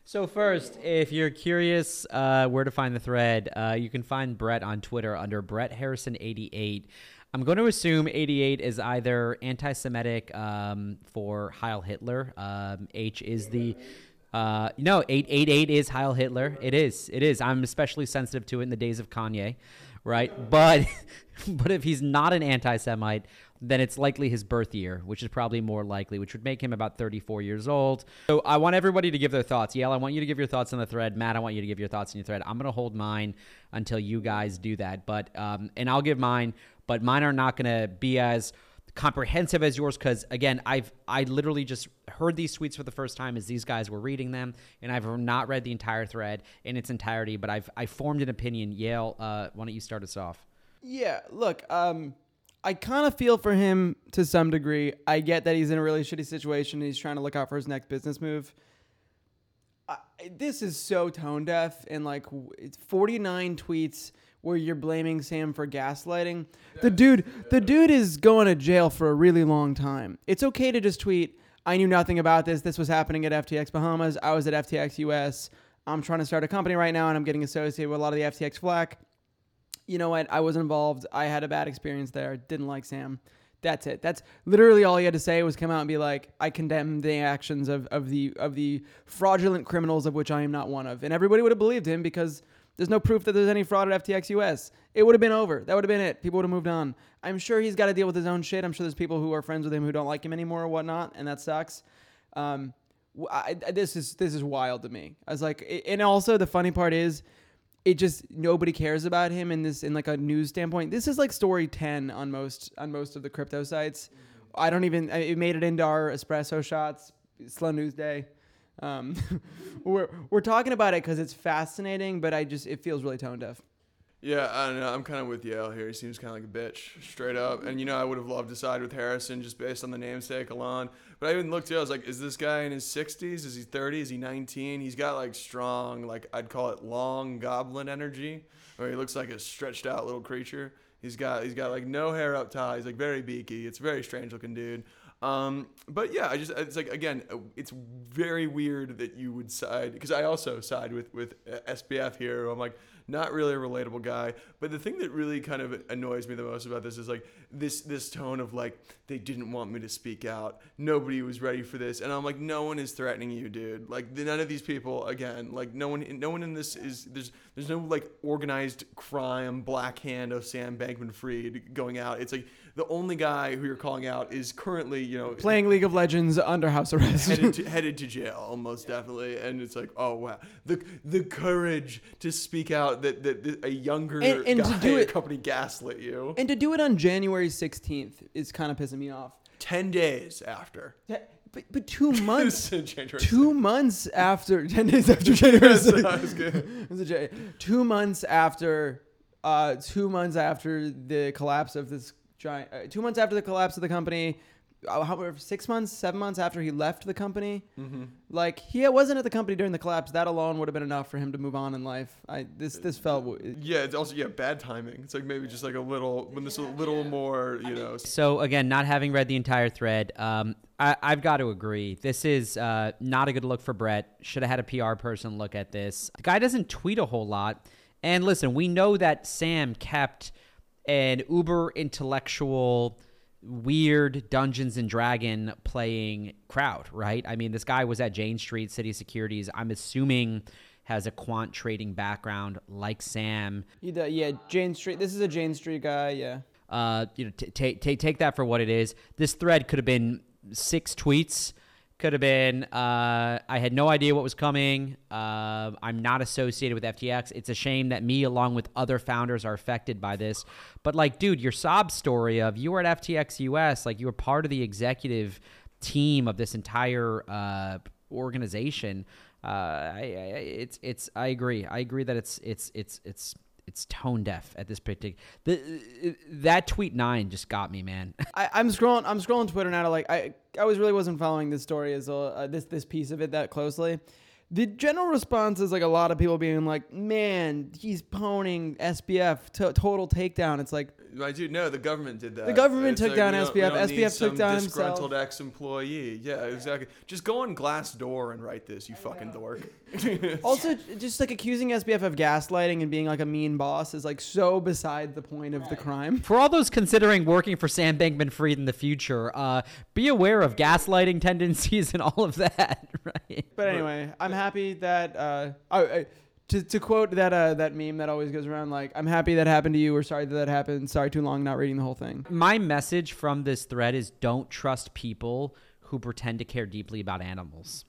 So first, if you're curious uh, where to find the thread, uh, you can find Brett on Twitter under Brett Harrison 88. I'm going to assume 88 is either anti-Semitic um, for Heil Hitler. Um, H is the uh, no 888 is Heil Hitler. It is. It is. I'm especially sensitive to it in the days of Kanye, right? But (laughs) but if he's not an anti-Semite, then it's likely his birth year, which is probably more likely, which would make him about 34 years old. So I want everybody to give their thoughts. Yale, I want you to give your thoughts on the thread. Matt, I want you to give your thoughts on your thread. I'm going to hold mine until you guys do that. But um, and I'll give mine, but mine are not going to be as comprehensive as yours because again i've i literally just heard these tweets for the first time as these guys were reading them and i've not read the entire thread in its entirety but i've i formed an opinion yale uh, why don't you start us off Yeah, look, um, I kind of feel for him to some degree. I get that he's in a really shitty situation. And he's trying to look out for his next business move. I, this is so tone deaf and like it's 49 tweets where you're blaming Sam for gaslighting. The dude, the dude is going to jail for a really long time. It's okay to just tweet, "I knew nothing about this. This was happening at FTX Bahamas. I was at FTX US. I'm trying to start a company right now and I'm getting associated with a lot of the FTX flack." You know what? I was involved. I had a bad experience there. Didn't like Sam. That's it. That's literally all he had to say was come out and be like, I condemn the actions of, of the of the fraudulent criminals of which I am not one of. And everybody would have believed him because there's no proof that there's any fraud at FTX US. It would have been over. That would have been it. People would have moved on. I'm sure he's got to deal with his own shit. I'm sure there's people who are friends with him who don't like him anymore or whatnot, and that sucks. Um, I- this is this is wild to me. I was like, and also the funny part is, it just nobody cares about him in this in like a news standpoint. This is like story ten on most on most of the crypto sites. I don't even it made it into our espresso shots. Slow news day. Um, (laughs) we're we're talking about it because it's fascinating, but I just it feels really tone deaf. Yeah, I don't know. I'm kind of with Yale here. He seems kind of like a bitch, straight up. And you know, I would have loved to side with Harrison just based on the namesake alone. But I even looked too. I was like, is this guy in his 60s? Is he 30? Is he 19? He's got like strong, like I'd call it long goblin energy, where he looks like a stretched out little creature. He's got he's got like no hair up top. He's like very beaky. It's a very strange looking dude. Um, but yeah, I just it's like again, uh, it's very weird that you would side because I also side with with uh, SBF here. I'm like not really a relatable guy. But the thing that really kind of annoys me the most about this is like this this tone of like they didn't want me to speak out. Nobody was ready for this, and I'm like, no one is threatening you, dude. Like none of these people, again, like no one, no one in this is there's there's no like organized crime, black hand of Sam Bankman-Fried going out. It's like the only guy who you're calling out is currently, you know, playing League of Legends under house arrest. headed, to, (laughs) headed to jail, almost definitely. And it's like, oh wow, the the courage to speak out that, that, a younger And- and to do it- company gaslit you. and to do it on January 16th is kind of pissing me off. Ten days after. Yeah, but, but two (laughs) months. Two months after, (laughs) ten days after January Yes, was good. A J- two months after, uh, two months after the collapse of this giant, uh, two months after the collapse of the company, uh, however, six months, seven months after he left the company, Mm-hmm. like he wasn't at the company during the collapse. That alone would have been enough for him to move on in life. I this this felt w- Yeah, it's also yeah bad timing. It's like maybe just like a little when there's a little more you know. So again, not having read the entire thread, um, I, I've got to agree. This is uh, not a good look for Brett. Should have had a PR person look at this. The guy doesn't tweet a whole lot. And listen, we know that Sam kept an uber intellectual, weird Dungeons and Dragon playing crowd, right? I mean, this guy was at Jane Street Citadel Securities. I'm assuming has a quant trading background like Sam. he, d- yeah Jane Street. This is a Jane Street guy. Yeah. Uh, you know, t- take take take that for what it is. This thread could have been six tweets. Could have been. Uh, I had no idea what was coming. Uh, I'm not associated with FTX. It's a shame that me, along with other founders, are affected by this. But like, dude, your sob story of you were at FTX US, like you were part of the executive team of this entire uh, organization. Uh, I, I, it's it's. I agree. I agree that it's it's it's it's it's tone deaf at this particular. The, that tweet nine just got me, man. (laughs) I, I'm scrolling. I'm scrolling Twitter now. To like, I I was really wasn't following this story as uh, uh, this this piece of it that closely. The general response is like a lot of people being like, "Man, he's poning SBF to- total takedown." It's like, I do know the government did that. The government It's took like, down we don't- we SBF. don't need SBF took some down disgruntled himself. ex-employee. Yeah, exactly. Just go on Glassdoor and write this, you fucking dork. (laughs) also just like accusing SBF of gaslighting and being like a mean boss is like so beside the point of the crime. For all those considering working for Sam Bankman-Fried in the future, uh, be aware of gaslighting tendencies and all of that, (laughs) right? But anyway, I'm happy that uh, I, I, to to quote that uh, that meme that always goes around like, "I'm happy that happened to you," or "Sorry that that happened." Sorry too long not reading the whole thing. My message from this thread is don't trust people who pretend to care deeply about animals.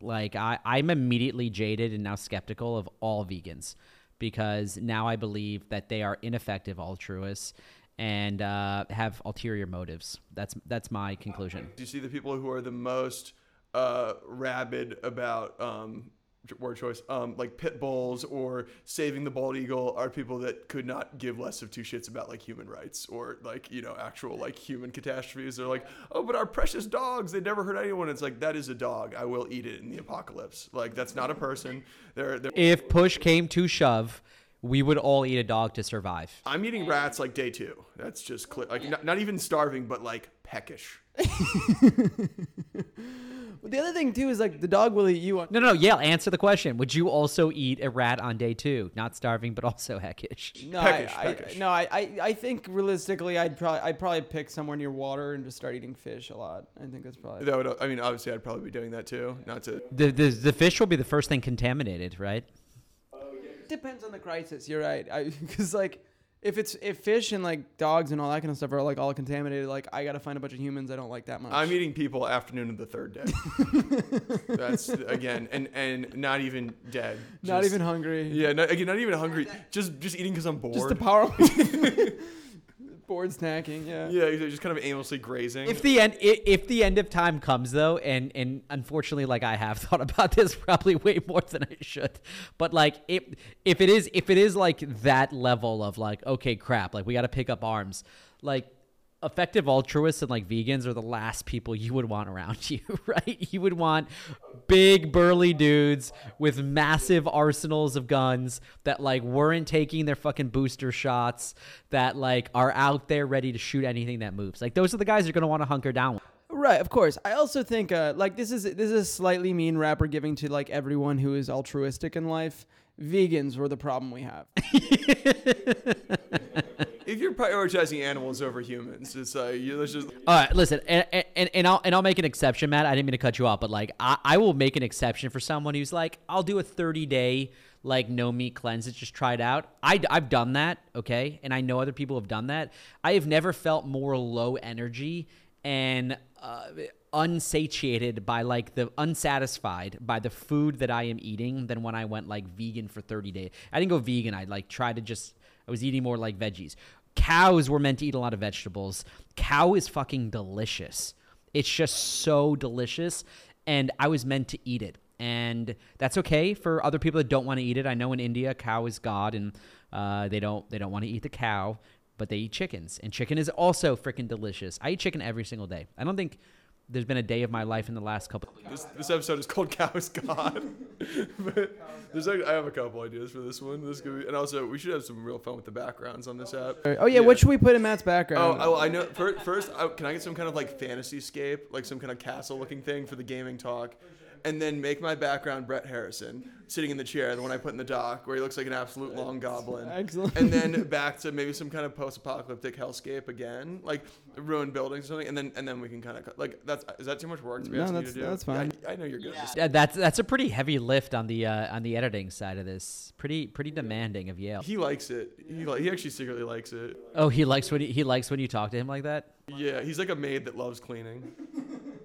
Like I, I'm immediately jaded and now skeptical of all vegans because now I believe that they are ineffective altruists and uh, have ulterior motives. That's that's my conclusion. Do you see the people who are the most uh, rabid about um, word choice, um, like pit bulls or saving the bald eagle, are people that could not give less of two shits about like human rights or like you know actual like human catastrophes. They're like, oh, but our precious dogs, they never hurt anyone. It's like that is a dog. I will eat it in the apocalypse. Like that's not a person. They're, they're If push came to shove, we would all eat a dog to survive. I'm eating rats like day two. That's just clear. Like not, not even starving, but like peckish. (laughs) But the other thing too is like the dog will eat you. On- No, no, yeah. Answer the question. Would you also eat a rat on day two? Not starving, but also heckish. no, Peckish, I, I, no, I, I, I think realistically, I'd probably, I'd probably pick somewhere near water and just start eating fish a lot. I think that's probably. That would. I mean, obviously, I'd probably be doing that too. Not to. The, the the fish will be the first thing contaminated, right? depends on the crisis. You're right. Because (laughs) like, if it's if fish and like dogs and all that kind of stuff are like all contaminated, like I gotta find a bunch of humans I don't like that much. I'm eating people afternoon of the third day. (laughs) That's again, and and not even dead. not even hungry. Yeah, not, again, not even hungry. Just just eating because I'm bored. Just the power. (laughs) (laughs) Bored snacking. Yeah. yeah, exactly, just kind of aimlessly grazing. If the end i- if the end of time comes though, and and unfortunately, like I have (laughs) thought about this probably way more than I should, but like if if it is if it is like that level of like okay crap, like we got to pick up arms, like effective altruists and like vegans are the last people you would want around (laughs) you, right? You would want big burly dudes with massive arsenals of guns that like weren't taking their fucking booster shots that like are out there ready to shoot anything that moves. Like those are the guys you're going to want to hunker down with. Right, of course. I also think uh, like this is this is a slightly mean rapper giving to like everyone who is altruistic in life. Vegans were the problem we have. (laughs) If you're prioritizing animals over humans, it's like you let's just All right, listen, and, and, and I'll and I'll make an exception, Matt. I didn't mean to cut you off, but like I, I will make an exception for someone who's like, I'll do a 30 day like no meat cleanse and just try it out. I I've done that, okay, and I know other people have done that. I have never felt more low energy and uh, unsatiated by like the unsatisfied by the food that I am eating than when I went like vegan for 30 days. I didn't go vegan. I like tried to just I was eating more like veggies. Cows were meant to eat a lot of vegetables. Cow is fucking delicious. It's just so delicious and I was meant to eat it. And that's okay for other people that don't want to eat it. I know in India cow is god and uh, they don't they don't want to eat the cow but they eat chickens, and chicken is also freaking delicious. I eat chicken every single day. I don't think there's been a day of my life in the last couple. this, this episode is called Cow is God. (laughs) but there's like, I have a couple ideas for this one. This could be, and also we should have some real fun with the backgrounds on this app. Oh yeah, what should we put in Matt's Oh, background? oh, I know. First, first I, can I get some kind of like fantasy scape, like some kind of castle-looking thing for the gaming talk, and then make my background Brett Harrison sitting in the chair, the one I put in the dock, where he looks like an absolute long goblin. Excellent. And then back to maybe some kind of post-apocalyptic hellscape again, like ruined buildings or something, and then and then we can kind of like that's is that too much work to be No, asking that's- you to do? that's Yeah, fine. I, I know you're good. at. Yeah, that's that's a pretty heavy lift on the uh, on the editing side of this. Pretty pretty demanding of Yale. He likes it. He li- he actually secretly likes it. Oh, he likes when he, he likes when you talk to him like that. Yeah, he's like a maid that loves cleaning.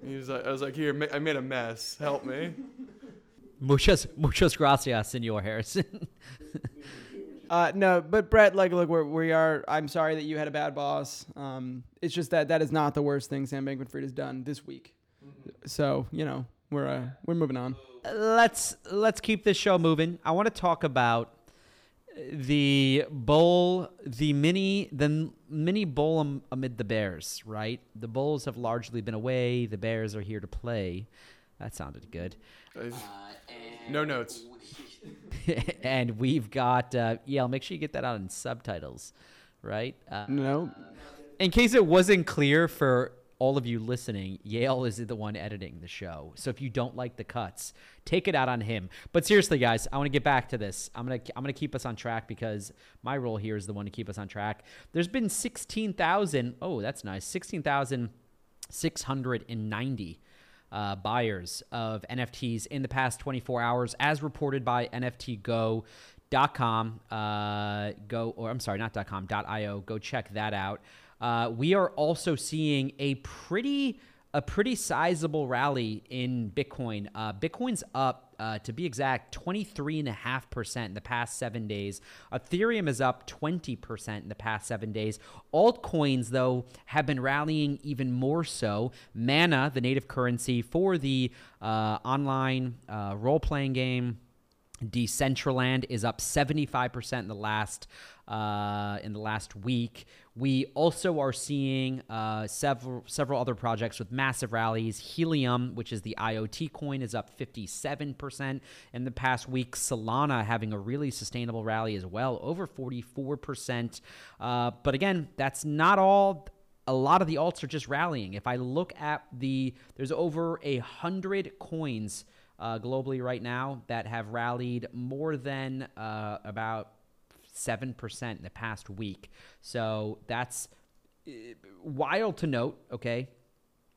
He's like, I was like, here, ma- I made a mess. Help me. (laughs) Muchas muchas gracias, Senor Harrison. (laughs) Uh, no, but Brett, like, look, we're, we are. I'm sorry that you had a bad boss. Um, it's just that that is not the worst thing Sam Bankman-Fried has done this week. So you know, we're uh, we're moving on. let's let's keep this show moving. I want to talk about the bowl, the mini, the mini bowl am- amid the Bears. Right, the Bulls have largely been away. The Bears are here to play. That sounded good. I- no notes. (laughs) and we've got uh, yeah. Make sure you get that out in subtitles, right? Uh, No, in case it wasn't clear for all of you listening, Yale is the one editing the show. So if you don't like the cuts, take it out on him. But seriously, guys, I want to get back to this. I'm gonna I'm gonna keep us on track because my role here is the one to keep us on track. There's been sixteen thousand. Oh, that's nice. Sixteen thousand six hundred and ninety. Uh, buyers of NFTs in the past 24 hours, as reported by NFTGo.com. Uh, go or I'm sorry, not .com, .io. Go check that out. Uh, we are also seeing a pretty a pretty sizable rally in Bitcoin. Uh, Bitcoin's up, uh, to be exact, 23.5% in the past seven days. Ethereum is up 20% in the past seven days. Altcoins, though, have been rallying even more so. Mana, the native currency for the uh, online uh, role playing game, Decentraland is up 75% in the last uh, in the last week. We also are seeing uh, several several other projects with massive rallies. Helium, which is the IoT coin, is up 57% in the past week. Solana having a really sustainable rally as well, over 44%. Uh, but again, that's not all a lot of the alts are just rallying. If I look at the, there's over a hundred coins uh, globally right now that have rallied more than uh, about seven percent in the past week. So that's uh, wild to note. Okay,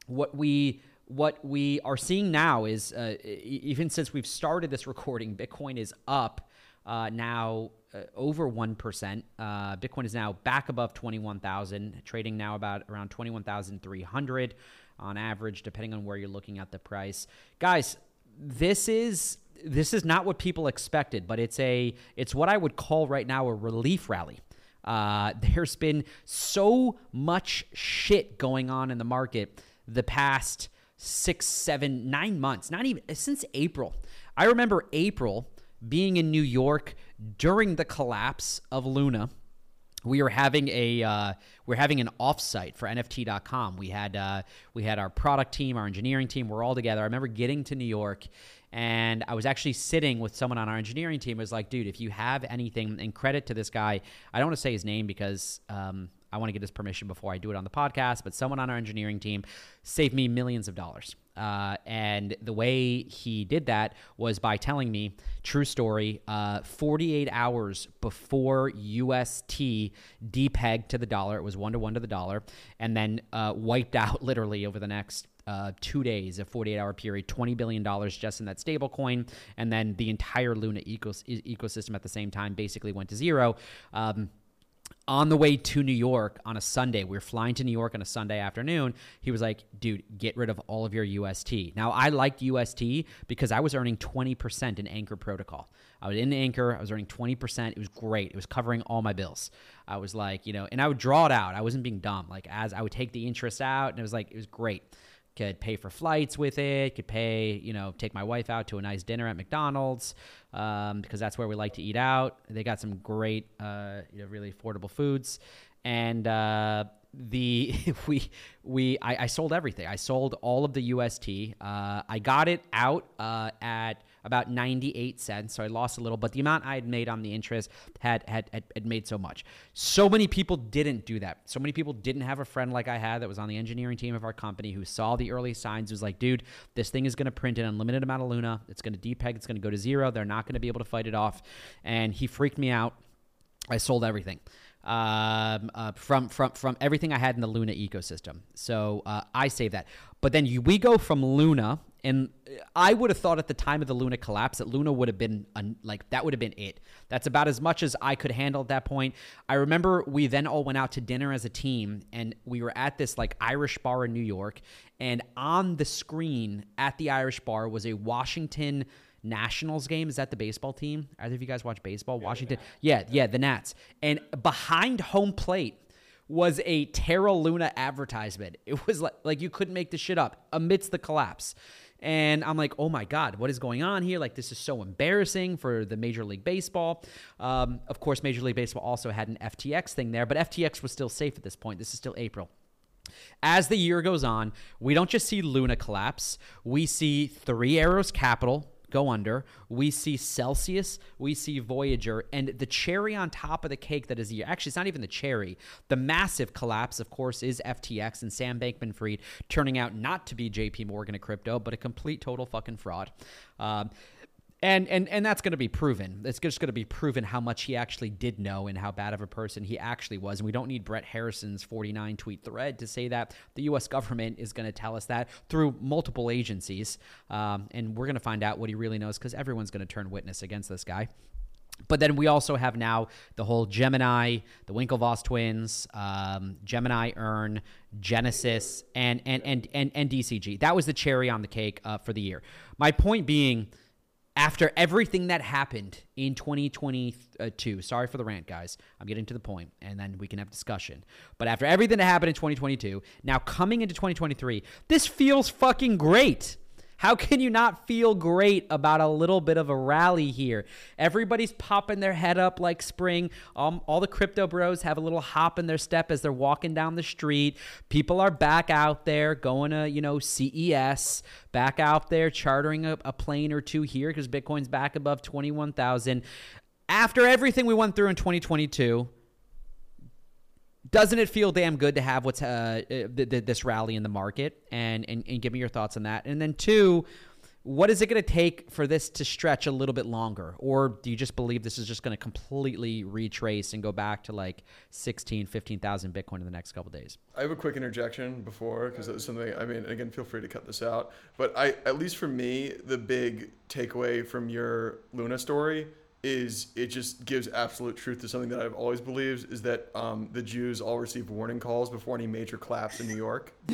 what we what we are seeing now is uh, even since we've started this recording, Bitcoin is up uh, now uh, over 1%. Uh, Bitcoin is now back above 21,000, trading now about around 21,300 on average, depending on where you're looking at the price. Guys, this is this is not what people expected, but it's a it's what I would call right now a relief rally. Uh, (laughs) there's been so much shit going on in the market the past six, seven, nine months, not even since April. I remember April being in New York during the collapse of Luna. We were having a uh, we're having an offsite for NFT.com. We had uh, we had our product team, our engineering team. We're all together. I remember getting to New York, and I was actually sitting with someone on our engineering team. It was like, dude, if you have anything, and credit to this guy, I don't want to say his name because um, I want to get his permission before I do it on the podcast, but someone on our engineering team saved me millions of dollars. Uh, and the way he did that was by telling me, true story, uh, 48 hours before UST depegged to the dollar, it was one to one to the dollar, and then uh, wiped (laughs) out literally over the next uh, two days, a 48 hour period, $20 billion just in that stable coin. And then the entire Luna ecos- ecosystem at the same time basically went to zero. Um, on the way to New York on a Sunday, we were flying to New York on a Sunday afternoon. He was like, dude, get rid of all of your UST. Now, I liked UST because I was earning 20% in Anchor Protocol. I was in Anchor, I was earning 20%. It was great. It was covering all my bills. I was like, you know, and I would draw it out. I wasn't being dumb. Like, as I would take the interest out, and it was like, it was great could pay for flights with it could pay you know take my wife out to a nice dinner at mcdonald's um, because that's where we like to eat out. They got some great uh, you know, really affordable foods. And uh, the (laughs) we we I, I, sold everything. I sold all of the ust uh, i got it out uh, at about 98 cents. So I lost a little, but the amount I had made on the interest had, had, had, had made so much. So many people didn't do that. So many people didn't have a friend like I had that was on the engineering team of our company who saw the early signs, was like, dude, this thing is going to print an unlimited amount of Luna. It's going to depeg. It's going to go to zero. They're not going to be able to fight it off. And he freaked me out. I sold everything um, uh, from from from everything I had in the Luna ecosystem. So uh, I save that. But then you, we go from Luna, and uh, I would have thought at the time of the Luna collapse that Luna would have been like that would have been it. That's about as much as I could handle at that point. I remember we then all went out to dinner as a team, and we were at this like Irish bar in New York, and on the screen at the Irish bar was a Washington. Nationals game. Is that the baseball team? Either of you guys watch baseball? Yeah, Washington. Yeah, yeah, the Nats. And behind home plate was a Terra Luna advertisement. It was like, like you couldn't make this shit up amidst the collapse. And I'm like, oh my God, what is going on here? Like, this is so embarrassing for the Major League Baseball. Um, of course, Major League Baseball also had an FTX thing there, but FTX was still safe at this point. This is still April. As the year goes on, we don't just see Luna collapse, we see Three Arrows Capital go under. We see Celsius, we see Voyager, and the cherry on top of the cake that is the actually it's not even the cherry. The massive collapse, of course, is FTX and Sam Bankman Fried turning out not to be JP Morgan of crypto, but a complete total fucking fraud. Um, and and and that's going to be proven. It's just going to be proven how much he actually did know and how bad of a person he actually was. And we don't need Brett Harrison's 49 tweet thread to say that. The U.S. government is going to tell us that through multiple agencies, um, and we're going to find out what he really knows because everyone's going to turn witness against this guy. But then we also have now the whole Gemini, the Winklevoss twins, um, Gemini Earn, Genesis, and and and and and DCG. That was the cherry on the cake uh, for the year. My point being after everything that happened in 2022, sorry for the rant, guys. I'm getting to the point, and then we can have discussion. But after everything that happened in 2022, now coming into 2023, this feels fucking great. How can you not feel great about a little bit of a rally here? Everybody's popping their head up like spring. Um, all the crypto bros have a little hop in their step as they're walking down the street. People are back out there going to, you know, CES, back out there chartering a, a plane or two here because Bitcoin's back above 21,000. After everything we went through in 2022, doesn't it feel damn good to have what's uh, uh th- th- this rally in the market? And, and and give me your thoughts on that. And then two what is it going to take for this to stretch a little bit longer? Or do you just believe this is just going to completely retrace and go back to like 16 15,000 bitcoin in the next couple days? I have a quick interjection before because it's something I mean again feel free to cut this out. But I at least for me the big takeaway from your Luna story is it just gives absolute truth to something that I've always believed is that um, the Jews all receive warning calls before any major collapse in New York. (laughs)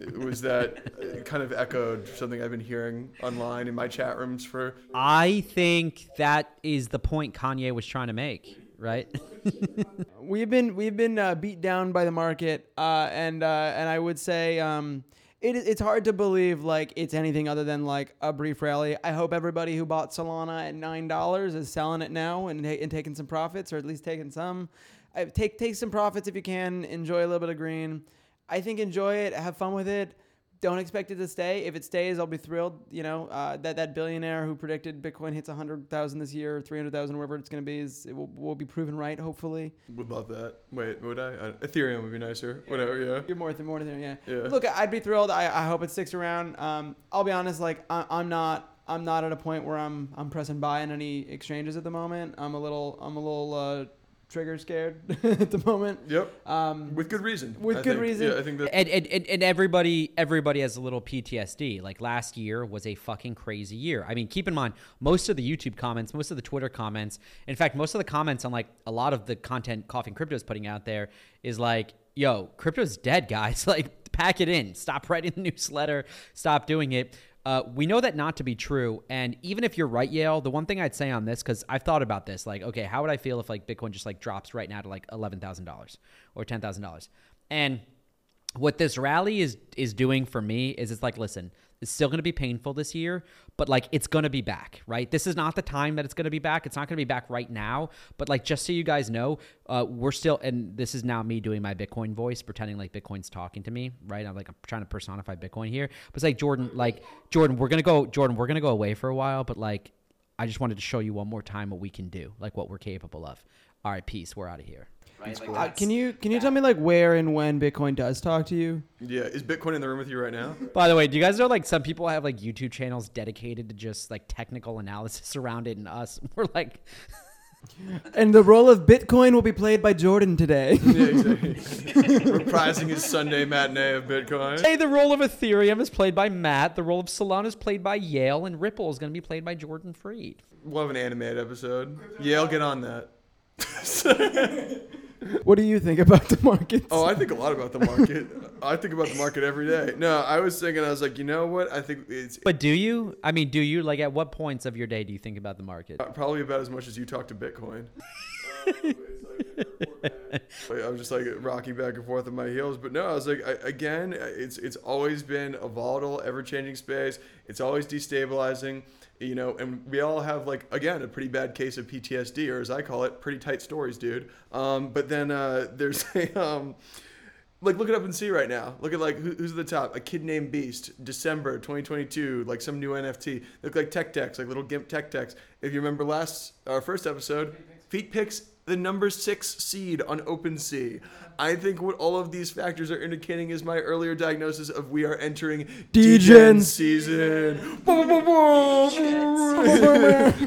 it was that kind of echoed something I've been hearing online in my chat rooms for. I think that is the point Kanye was trying to make, right? (laughs) we've been we've been uh, beat down by the market, uh, and uh, and I would say. Um, it, it's hard to believe like it's anything other than like a brief rally. I hope everybody who bought Solana at nine dollars is selling it now and, and taking some profits, or at least taking some. I, take take some profits if you can. Enjoy a little bit of green. I think enjoy it. Have fun with it. Don't expect it to stay. If it stays, I'll be thrilled. You know, uh, that that billionaire who predicted Bitcoin hits hundred thousand this year, three hundred thousand, wherever it's going to be, is it will, will be proven right. Hopefully, Would love that. Wait, would I? Uh, Ethereum would be nicer. Whatever. Yeah. you're more than more than yeah. Yeah. Look, I'd be thrilled. I, I hope it sticks around. Um, I'll be honest, like I, I'm not. I'm not at a point where I'm I'm pressing buy in any exchanges at the moment. I'm a little I'm a little uh, trigger scared (laughs) at the moment. Yep. Um, With good reason. With I good think. reason. Yeah, I think that. and, and, and, and everybody everybody has a little PTSD. Like last year was a fucking crazy year. I mean, keep in mind most of the YouTube comments, most of the Twitter comments, in fact, most of the comments on like a lot of the content Coffee and Crypto is putting out there is like, "Yo, crypto's dead, guys. (laughs) Like, pack it in. Stop writing the newsletter. Stop doing it." Uh, we know that not to be true, and even if you're right, Yale, the one thing I'd say on this, because I've thought about this, like, okay, how would I feel if like Bitcoin just like drops right now to like eleven thousand dollars or ten thousand dollars, and what this rally is is doing for me is it's like listen it's still going to be painful this year but like it's going to be back right? This is not the time that it's going to be back. It's not going to be back right now but like just so you guys know uh, we're still and this is now me doing my bitcoin voice pretending like bitcoin's talking to me right? I'm like i'm trying to personify bitcoin here. But it's like jordan like jordan we're going to go jordan we're going to go away for a while but like i just wanted to show you one more time what we can do like what we're capable of. All right peace. We're out of here right like, uh, can you can you tell me like where and when Bitcoin does talk to you? Yeah. Is Bitcoin in the room with you right now? By the way, do you guys know like some people have like YouTube channels dedicated to just like technical analysis (laughs) around it, and us (laughs) we're like, (laughs) And the role of Bitcoin will be played by Jordan today. yeah, exactly. Reprising his Sunday matinee of Bitcoin. hey, the role of Ethereum is played by Matt, the role of Solana is played by Yale, and Ripple is going to be played by Jordan Freed. We'll have an animated episode. Yale, get on that. What do you think about the market? Oh, I think a lot about the market. (laughs) I think about the market every day. No, I was thinking, I was like, you know what? I think it's But do you? I mean, do you? Like, at what points of your day do you think about the market? Uh, probably about as much as you talk to Bitcoin. (laughs) (laughs) I was just like rocking back and forth on my heels, but no, I was like, I, again, it's it's always been a volatile, ever-changing space. It's always destabilizing, you know, and we all have like again a pretty bad case of PTSD, or as I call it, pretty tight stories, dude. Um, but then uh, (laughs) there's a um, like look it up and see right now. Look at like who, who's at the top. A kid named Beast, December 2022, like some new NFT. Look like tech techs, like little gimp tech techs. If you remember last our first episode, Feet Picks the number six seed on OpenSea. I think what all of these factors are indicating is my earlier diagnosis of we are entering Degen Degen season. (laughs)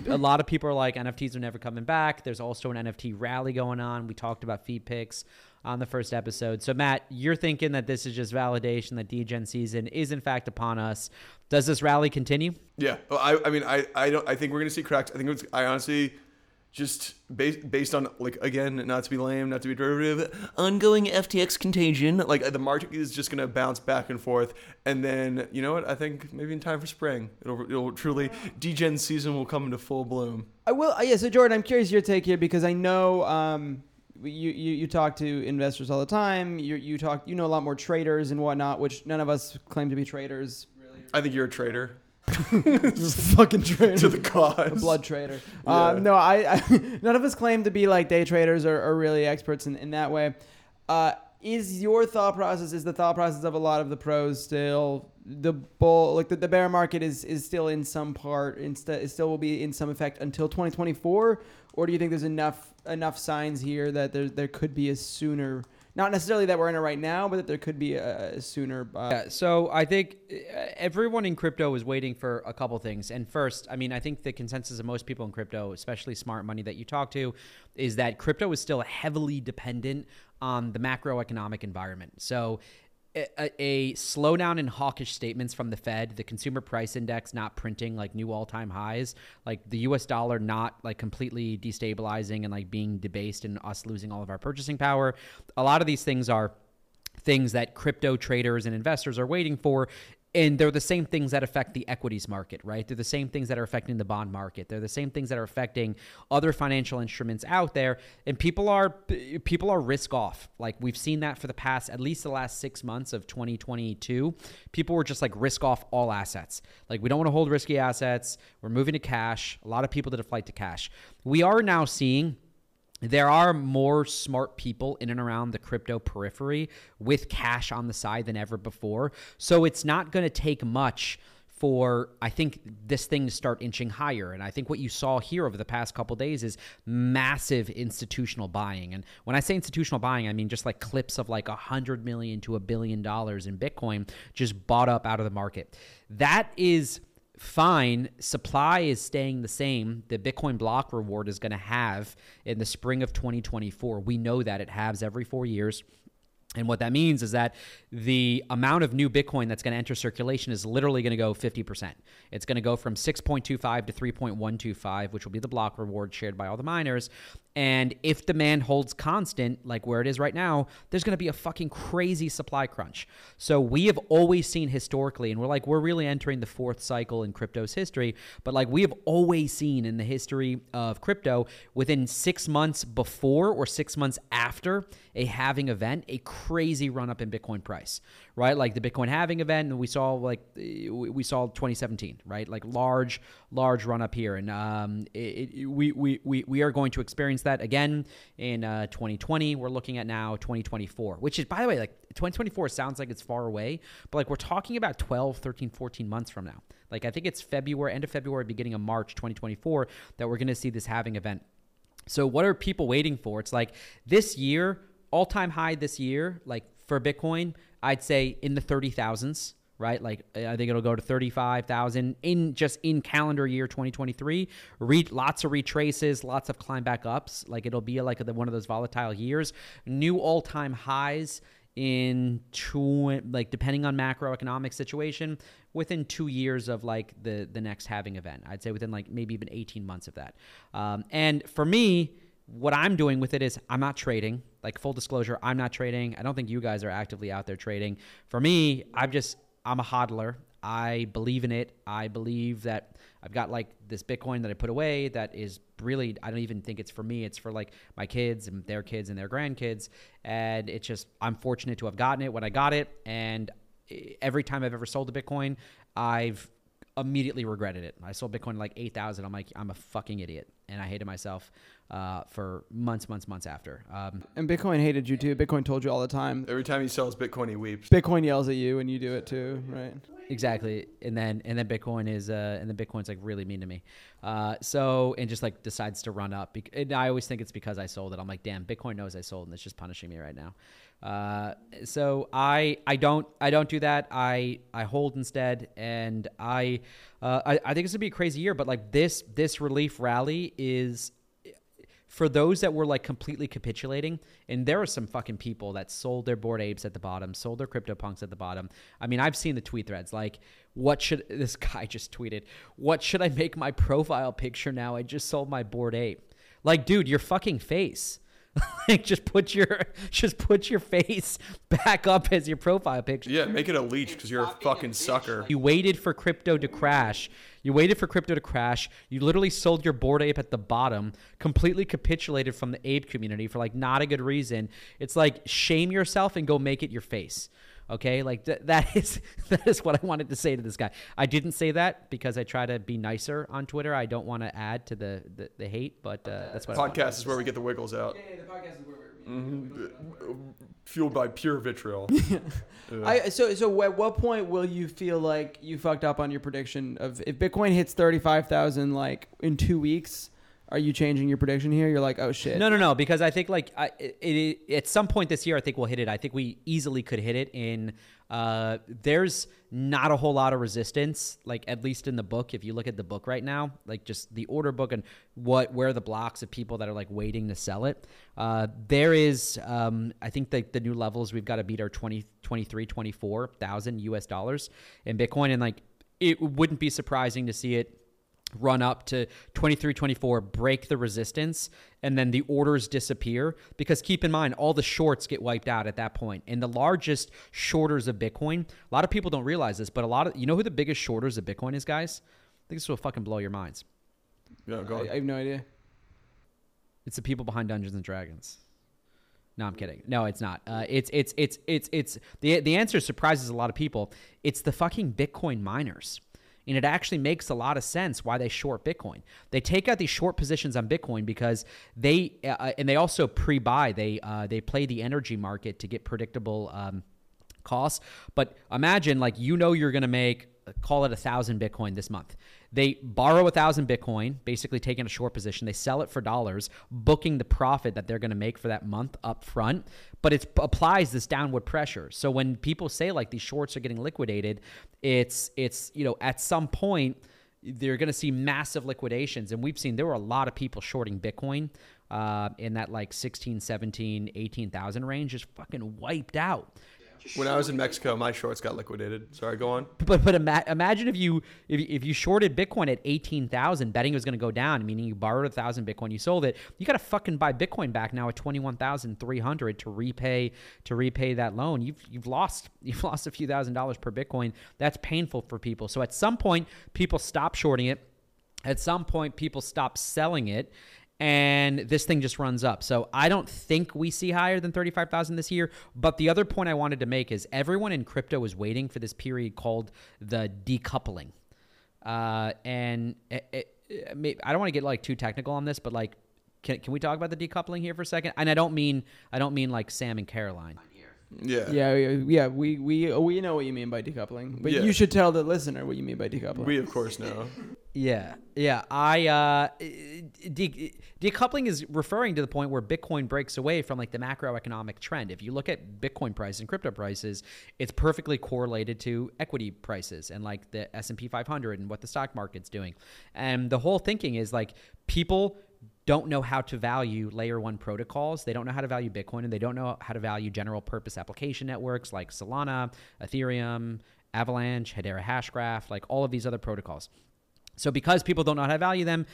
a lot of people are like NFTs are never coming back. There's also an NFT rally going on. We talked about feed picks on the first episode. So Matt, you're thinking that this is just validation that Degen season is in fact upon us. Does this rally continue? Yeah, well, I, I mean, I, I don't. I think we're gonna see cracks. I think it's. I honestly, just based based on like again, not to be lame, not to be derivative, ongoing FTX contagion. Like the market is just gonna bounce back and forth, and then you know what? I think maybe in time for spring, it'll it'll truly degen season will come into full bloom. I will. Uh, yeah. So Jordan, I'm curious your take here because I know um, you, you you talk to investors all the time. You you talk. You know a lot more traders and whatnot, which none of us claim to be traders. I think you're a (laughs) traitor Fucking trader. to the cause. a blood trader. Yeah. Um, no, I, I (laughs) none of us claim to be like day traders or, or really experts in, in that way. Uh, is your thought process is the thought process of a lot of the pros still the bull like the, the bear market is is still in some part instead it still will be in some effect until 2024 or do you think there's enough enough signs here that there there could be a sooner not necessarily that we're in it right now but that there could be a, a sooner uh, Yeah, so I think uh, everyone in crypto is waiting for a couple things. And first, I mean, I think the consensus of most people in crypto, especially smart money that you talk to, is that crypto is still heavily dependent on the macroeconomic environment. So a, a slowdown in hawkish statements from the Fed, the consumer price index not printing like new all-time highs, like the US dollar not like completely destabilizing and like being debased and us losing all of our purchasing power. A lot of these things are things that crypto traders and investors are waiting for. And they're the same things that affect the equities market, right? They're the same things that are affecting the bond market. They're the same things that are affecting other financial instruments out there. And people are people are risk off. Like we've seen that for the past at least the last six months of 2022. People were just like risk off all assets. Like we don't want to hold risky assets. We're moving to cash. A lot of people did a flight to cash. We are now seeing there are more smart people in and around the crypto periphery with cash on the side than ever before. So it's not going to take much for I think this thing to start inching higher. And I think what you saw here over the past couple days is massive institutional buying. And when I say institutional buying, I mean just like clips of like a hundred million to a billion dollars in Bitcoin just bought up out of the market. That is fine. Supply is staying the same. The Bitcoin block reward is going to halve in the spring of 2024. We know that it halves every four years. And what that means is that the amount of new Bitcoin that's going to enter circulation is literally going to go 50%. It's going to go from 6.25 to 3.125, which will be the block reward shared by all the miners. And if demand holds constant, like where it is right now, there's going to be a fucking crazy supply crunch. So we have always seen historically, and we're like, we're really entering the fourth cycle in crypto's history, but like we have always seen in the history of crypto, within six months before or six months after a halving event, a crazy run up in Bitcoin price, right? Like the Bitcoin halving event, and we saw like we saw 2017, right? Like large, large run up here, and um, it, it, we, we we we are going to experience that again in uh, 2020. We're looking at now 2024, which is by the way, like 2024 sounds like it's far away, but like we're talking about 12, 13, 14 months from now. Like I think it's February, end of February, beginning of March 2024 that we're going to see this halving event. So what are people waiting for? It's like this year, all time high this year, like for Bitcoin, I'd say in the 30,000s, right? Like I think it'll go to 35,000 in just in calendar year 2023. Read lots of retraces, lots of climb back ups. Like it'll be like a, one of those volatile years. New all-time highs in two, like depending on macroeconomic situation within two years of like the the next halving event i'd say within like maybe even 18 months of that um, and for me what i'm doing with it is i'm not trading like full disclosure i'm not trading i don't think you guys are actively out there trading for me i'm just i'm a hodler. I believe in it. I believe that i've got like this bitcoin that i put away that is really i don't even think it's for me. It's for like my kids and their kids and their grandkids. And it's just i'm fortunate to have gotten it when i got it. And eh, every time i've ever sold a bitcoin i've immediately regretted it i sold bitcoin like 8000 i'm like i'm a fucking idiot and i hated myself uh, for months months months after um, And Bitcoin hated you too. Bitcoin told you all the time. Every time he sells Bitcoin, he weeps. Bitcoin yells at you and you do it too, right? Exactly, and then and then Bitcoin is uh, and then Bitcoin's like really mean to me, uh, so and just like decides to run up. Bec- and I always think it's because I sold it. I'm like, damn, Bitcoin knows I sold, and it's just punishing me right now. Uh, so I I don't I don't do that. I I hold instead, and I uh, I, I think it's gonna be a crazy year. But like this this relief rally is for those that were like completely capitulating, and there are some fucking people that sold their Bored Apes at the bottom, sold their CryptoPunks at the bottom. I mean, I've seen the tweet threads like, what should (laughs) this guy just tweeted? What should I make my profile picture now? I just sold my Bored Ape. Like, dude, your fucking face. (laughs) like just put your just put your face (laughs) back up as your profile picture. Yeah, make it a leech because you're a fucking sucker. You waited for crypto to crash. You waited for crypto to crash. You literally sold your Bored Ape at the bottom, completely capitulated from the ape community for like not a good reason. It's like shame yourself and go make it your face. Okay, like th- that (laughs) is that is what I wanted to say to this guy. I didn't say that because I try to be nicer on Twitter. I don't want to add to the the, the hate, but uh, that's what I wanted. Podcast is where we get the wiggles out. Yeah, yeah the podcast is where we're. Fueled by pure vitriol. (laughs) I so so at what point will you feel like you fucked up on your prediction of if Bitcoin hits thirty five thousand like in two weeks? Are you changing your prediction here? You're like, oh shit. No, no, no. Because I think like I, it, it, at some point this year, I think we'll hit it. I think we easily could hit it. In uh, there's not a whole lot of resistance, like at least in the book. If you look at the book right now, like just the order book and what where the blocks of people that are like waiting to sell it, uh, there is. Um, I think that the new levels we've got to beat are 20, 23, 24,000 US dollars in Bitcoin, and like it wouldn't be surprising to see it run up to 23 24 break the resistance and then the orders disappear because keep in mind all the shorts get wiped out at that point and the largest shorters of bitcoin a lot of people don't realize this but a lot of you know who the biggest shorters of bitcoin is guys i think this will fucking blow your minds Yeah, go I. I have no idea. it's the people behind dungeons and dragons no, I'm kidding. No, it's not. Uh, it's it's it's it's it's the the answer surprises a lot of people. It's the fucking Bitcoin miners. And it actually makes a lot of sense why they short Bitcoin. They take out these short positions on Bitcoin because they, uh, and they also pre buy, they, uh, they play the energy market to get predictable um, costs. But imagine, like, you know, you're going to make, call it a thousand Bitcoin this month. They borrow a thousand Bitcoin, basically taking a short position. They sell it for dollars, booking the profit that they're going to make for that month up front. But it applies this downward pressure. So when people say like these shorts are getting liquidated, it's it's you know at some point they're going to see massive liquidations and we've seen there were a lot of people shorting bitcoin uh, in that like 16 17 18000 range just fucking wiped out When I was in Mexico, my shorts got liquidated. Sorry, go on. but but ima- imagine if you if, if you shorted Bitcoin at eighteen thousand, betting it was going to go down, meaning you borrowed a thousand Bitcoin, you sold it, you got to fucking buy Bitcoin back now at twenty one thousand three hundred to repay to repay that loan. You've you've lost (laughs) you've lost a few thousand dollars per Bitcoin. That's painful for people. So at some point, people stop shorting it. At some point, people stop selling it and this thing just runs up. So I don't think we see higher than 35,000 this year. But the other point I wanted to make is everyone in crypto is waiting for this period called the decoupling. Uh, and it, it, it, I don't want to get like too technical on this, but like, can, can we talk about the decoupling here for a second? And I don't mean I don't mean like Sam and Caroline. Yeah. Yeah, yeah, yeah, we we we know what you mean by decoupling, but Yeah. you should tell the listener what you mean by decoupling. We of course know. Yeah, yeah. I uh, de- decoupling is referring to the point where Bitcoin breaks away from like the macroeconomic trend. If you look at Bitcoin price and crypto prices, it's perfectly correlated to equity prices and like the S and P 500 and what the stock market's doing. And the whole thinking is like people don't know how to value layer one protocols. They don't know how to value Bitcoin and they don't know how to value general purpose application networks like Solana, Ethereum, Avalanche, Hedera Hashgraph, like all of these other protocols. So because people don't know how to value them,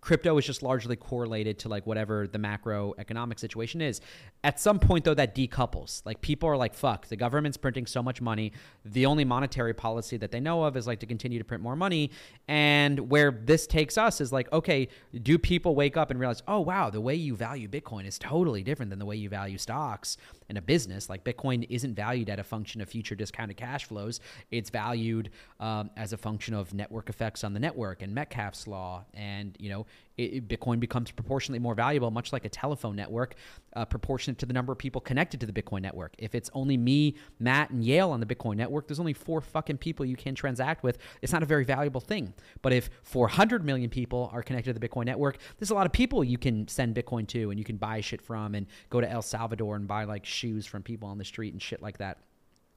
crypto is just largely correlated to like whatever the macroeconomic situation is. At some point though that decouples. Like people are like fuck, the government's printing so much money. The only monetary policy that they know of is like to continue to print more money and where this takes us is like okay, do people wake up and realize, "Oh wow, the way you value Bitcoin is totally different than the way you value stocks in a business. Like Bitcoin isn't valued at a function of future discounted cash flows. It's valued um, as a function of network effects on the network and Metcalfe's law. And you know, it, it- Bitcoin becomes proportionally more valuable, much like a telephone network, uh, proportionate to the number of people connected to the Bitcoin network. If it's only me, Matt, and Yale on the Bitcoin network, there's only four fucking people you can transact with. It's not a very valuable thing. But if 400 million people are connected to the Bitcoin network, there's a lot of people you can send Bitcoin to and you can buy shit from and go to El Salvador and buy like shoes from people on the street and shit like that.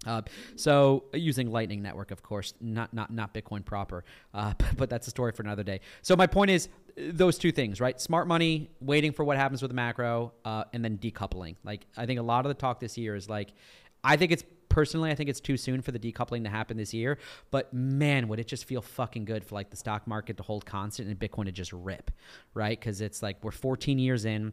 Uh, so using Lightning Network, of course, not not not Bitcoin proper, uh, (laughs) but, but that's a story for another day. So my point is uh, those two things, right? Smart money, waiting for what happens with the macro, uh, and then decoupling. Like I think a lot of the talk this year is like, I think it's personally, I think it's too soon for the decoupling to happen this year. But man, would it just feel fucking good for like the stock market to hold constant and Bitcoin to just rip, right? Because it's like we're 14 years in.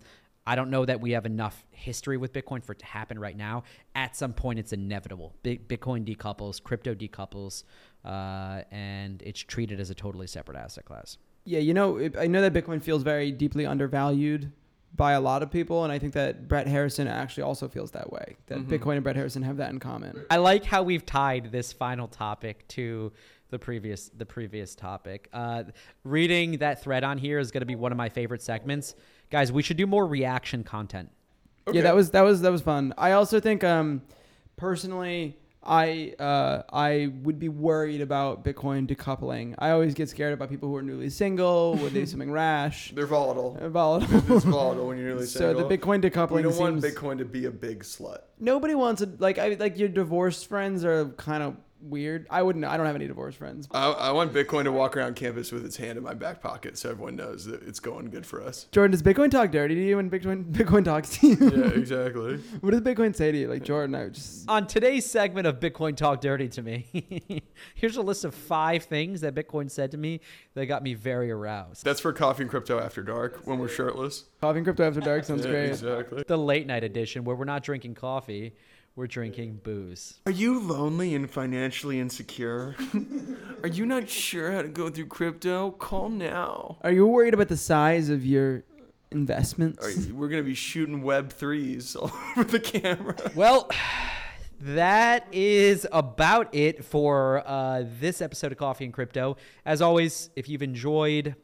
I don't know that we have enough history with Bitcoin for it to happen right now. At some point, it's inevitable. Bitcoin decouples, crypto decouples, uh, and it's treated as a totally separate asset class. Yeah, you know, I know that Bitcoin feels very deeply undervalued by a lot of people, and I think that Brett Harrison actually also feels that way. That Mhm. Bitcoin and Brett Harrison have that in common. I like how we've tied this final topic to the previous the previous topic. Uh, reading that thread on here is going to be one of my favorite segments, guys. We should do more reaction content. Yeah, that was that was that was fun. I also think, um, personally, I uh, I would be worried about Bitcoin decoupling. I always get scared about people who are newly single. Would they do (laughs) something rash? They're volatile. Uh, Volatile. (laughs) it's volatile when you're newly So single. So the Bitcoin decoupling we don't seems want Bitcoin to be a big slut. nobody wants it. Like I like your divorced friends are kind of weird. I wouldn't. I don't have any divorced friends. I, I want Bitcoin to walk around campus with its hand in my back pocket so everyone knows that it's going good for us. Jordan, does Bitcoin talk dirty to you when Bitcoin (laughs) Bitcoin talks to you? Yeah, exactly. (laughs) what does Bitcoin say to you? Like Jordan, I just On today's segment of Bitcoin Talk Dirty to Me, (laughs) here's a list of five things that Bitcoin said to me that got me very aroused. That's for Coffee and Crypto After Dark when we're shirtless. coffee and crypto after dark sounds Yeah, great. Exactly. The late night edition where we're not drinking coffee, we're drinking booze. Are you lonely and financially insecure? (laughs) Are you not sure how to go through crypto? Call now. Are you worried about the size of your investments? Are you- we're gonna be shooting web threes (laughs) all over the camera. Well, that is about it for uh, this episode of Coffee and Crypto. As always, if you've enjoyed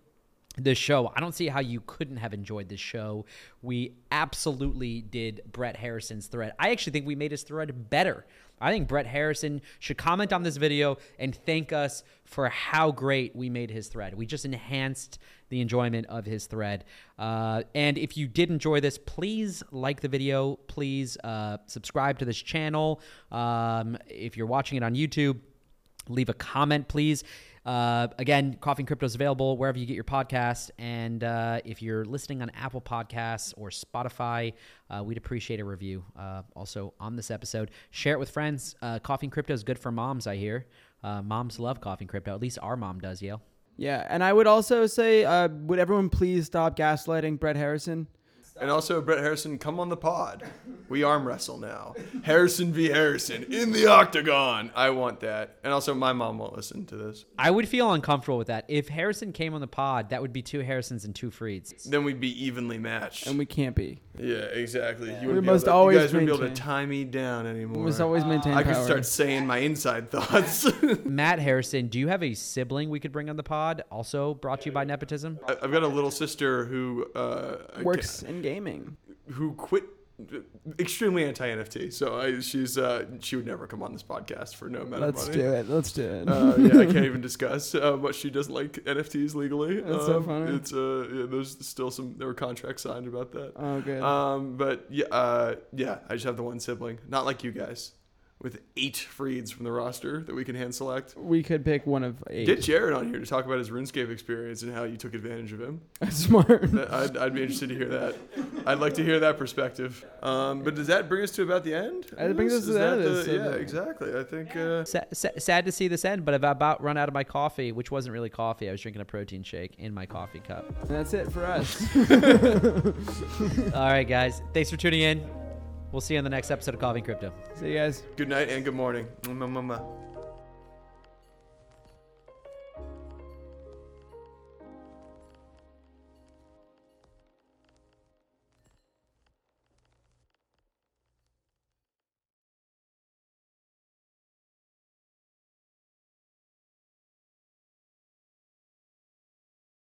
this show, I don't see how you couldn't have enjoyed this show. We absolutely did Brett Harrison's thread. I actually think we made his thread better. I think Brett Harrison should comment on this video and thank us for how great we made his thread. We just enhanced the enjoyment of his thread. Uh, and if you did enjoy this, please like the video. Please uh, subscribe to this channel. Um, if you're watching it on YouTube, leave a comment, please. Uh, again, Coffee Crypto is available wherever you get your podcast. And uh, if you're listening on Apple Podcasts or Spotify, uh, we'd appreciate a review. Uh, also, on this episode, share it with friends. Uh, Coffee Crypto is good for moms, I hear. Moms love Coffee Crypto. At least our mom does, Yale. Yeah, and I would also say, would everyone please stop gaslighting Brett Harrison? And also, Brett Harrison, come on the pod. We arm wrestle now. Harrison v. Harrison in the octagon. I want that. And also, my mom won't listen to this. I would feel uncomfortable with that. If Harrison came on the pod, that would be two Harrisons and two Frieds. Then we'd be evenly matched. And we can't be. yeah, exactly. You, We wouldn't be must able to, always you guys wouldn't be able to maintain- tie me down anymore. We must always maintain I could power. start saying my inside thoughts. (laughs) Matt Harrison, do you have a sibling we could bring on the pod? Also brought to you by nepotism. I- I've got a little sister who uh, I Works in gaming. who quit extremely anti NFT. So I, she's uh, she would never come on this podcast for no amount Let's of money. do it. Let's do it. Uh, yeah, I can't even (laughs) discuss uh, she doesn't like NFTs legally. That's so Um, funny. It's uh, yeah, there's still some there were contracts signed about that. oh, good. Um, but yeah, uh, yeah, I just have the one sibling, not like you guys, with eight Frieds from the roster that we can hand select. we could pick one of eight. Get Jared on here to talk about his RuneScape experience and how you took advantage of him. (laughs) Smart. I'd, I'd be interested to hear that. I'd like to hear that perspective. Um, but does that bring us to about the end? That brings us to Is the end that of this, Yeah, the- exactly. I think. Uh, Sa- sa- sad to see this end, but I've about run out of my coffee, which wasn't really coffee. I was drinking a protein shake in my coffee cup. That's it for us. (laughs) (laughs) All right, guys. Thanks for tuning in. We'll see you on the next episode of Coffee and Crypto. See you guys. good night and good morning.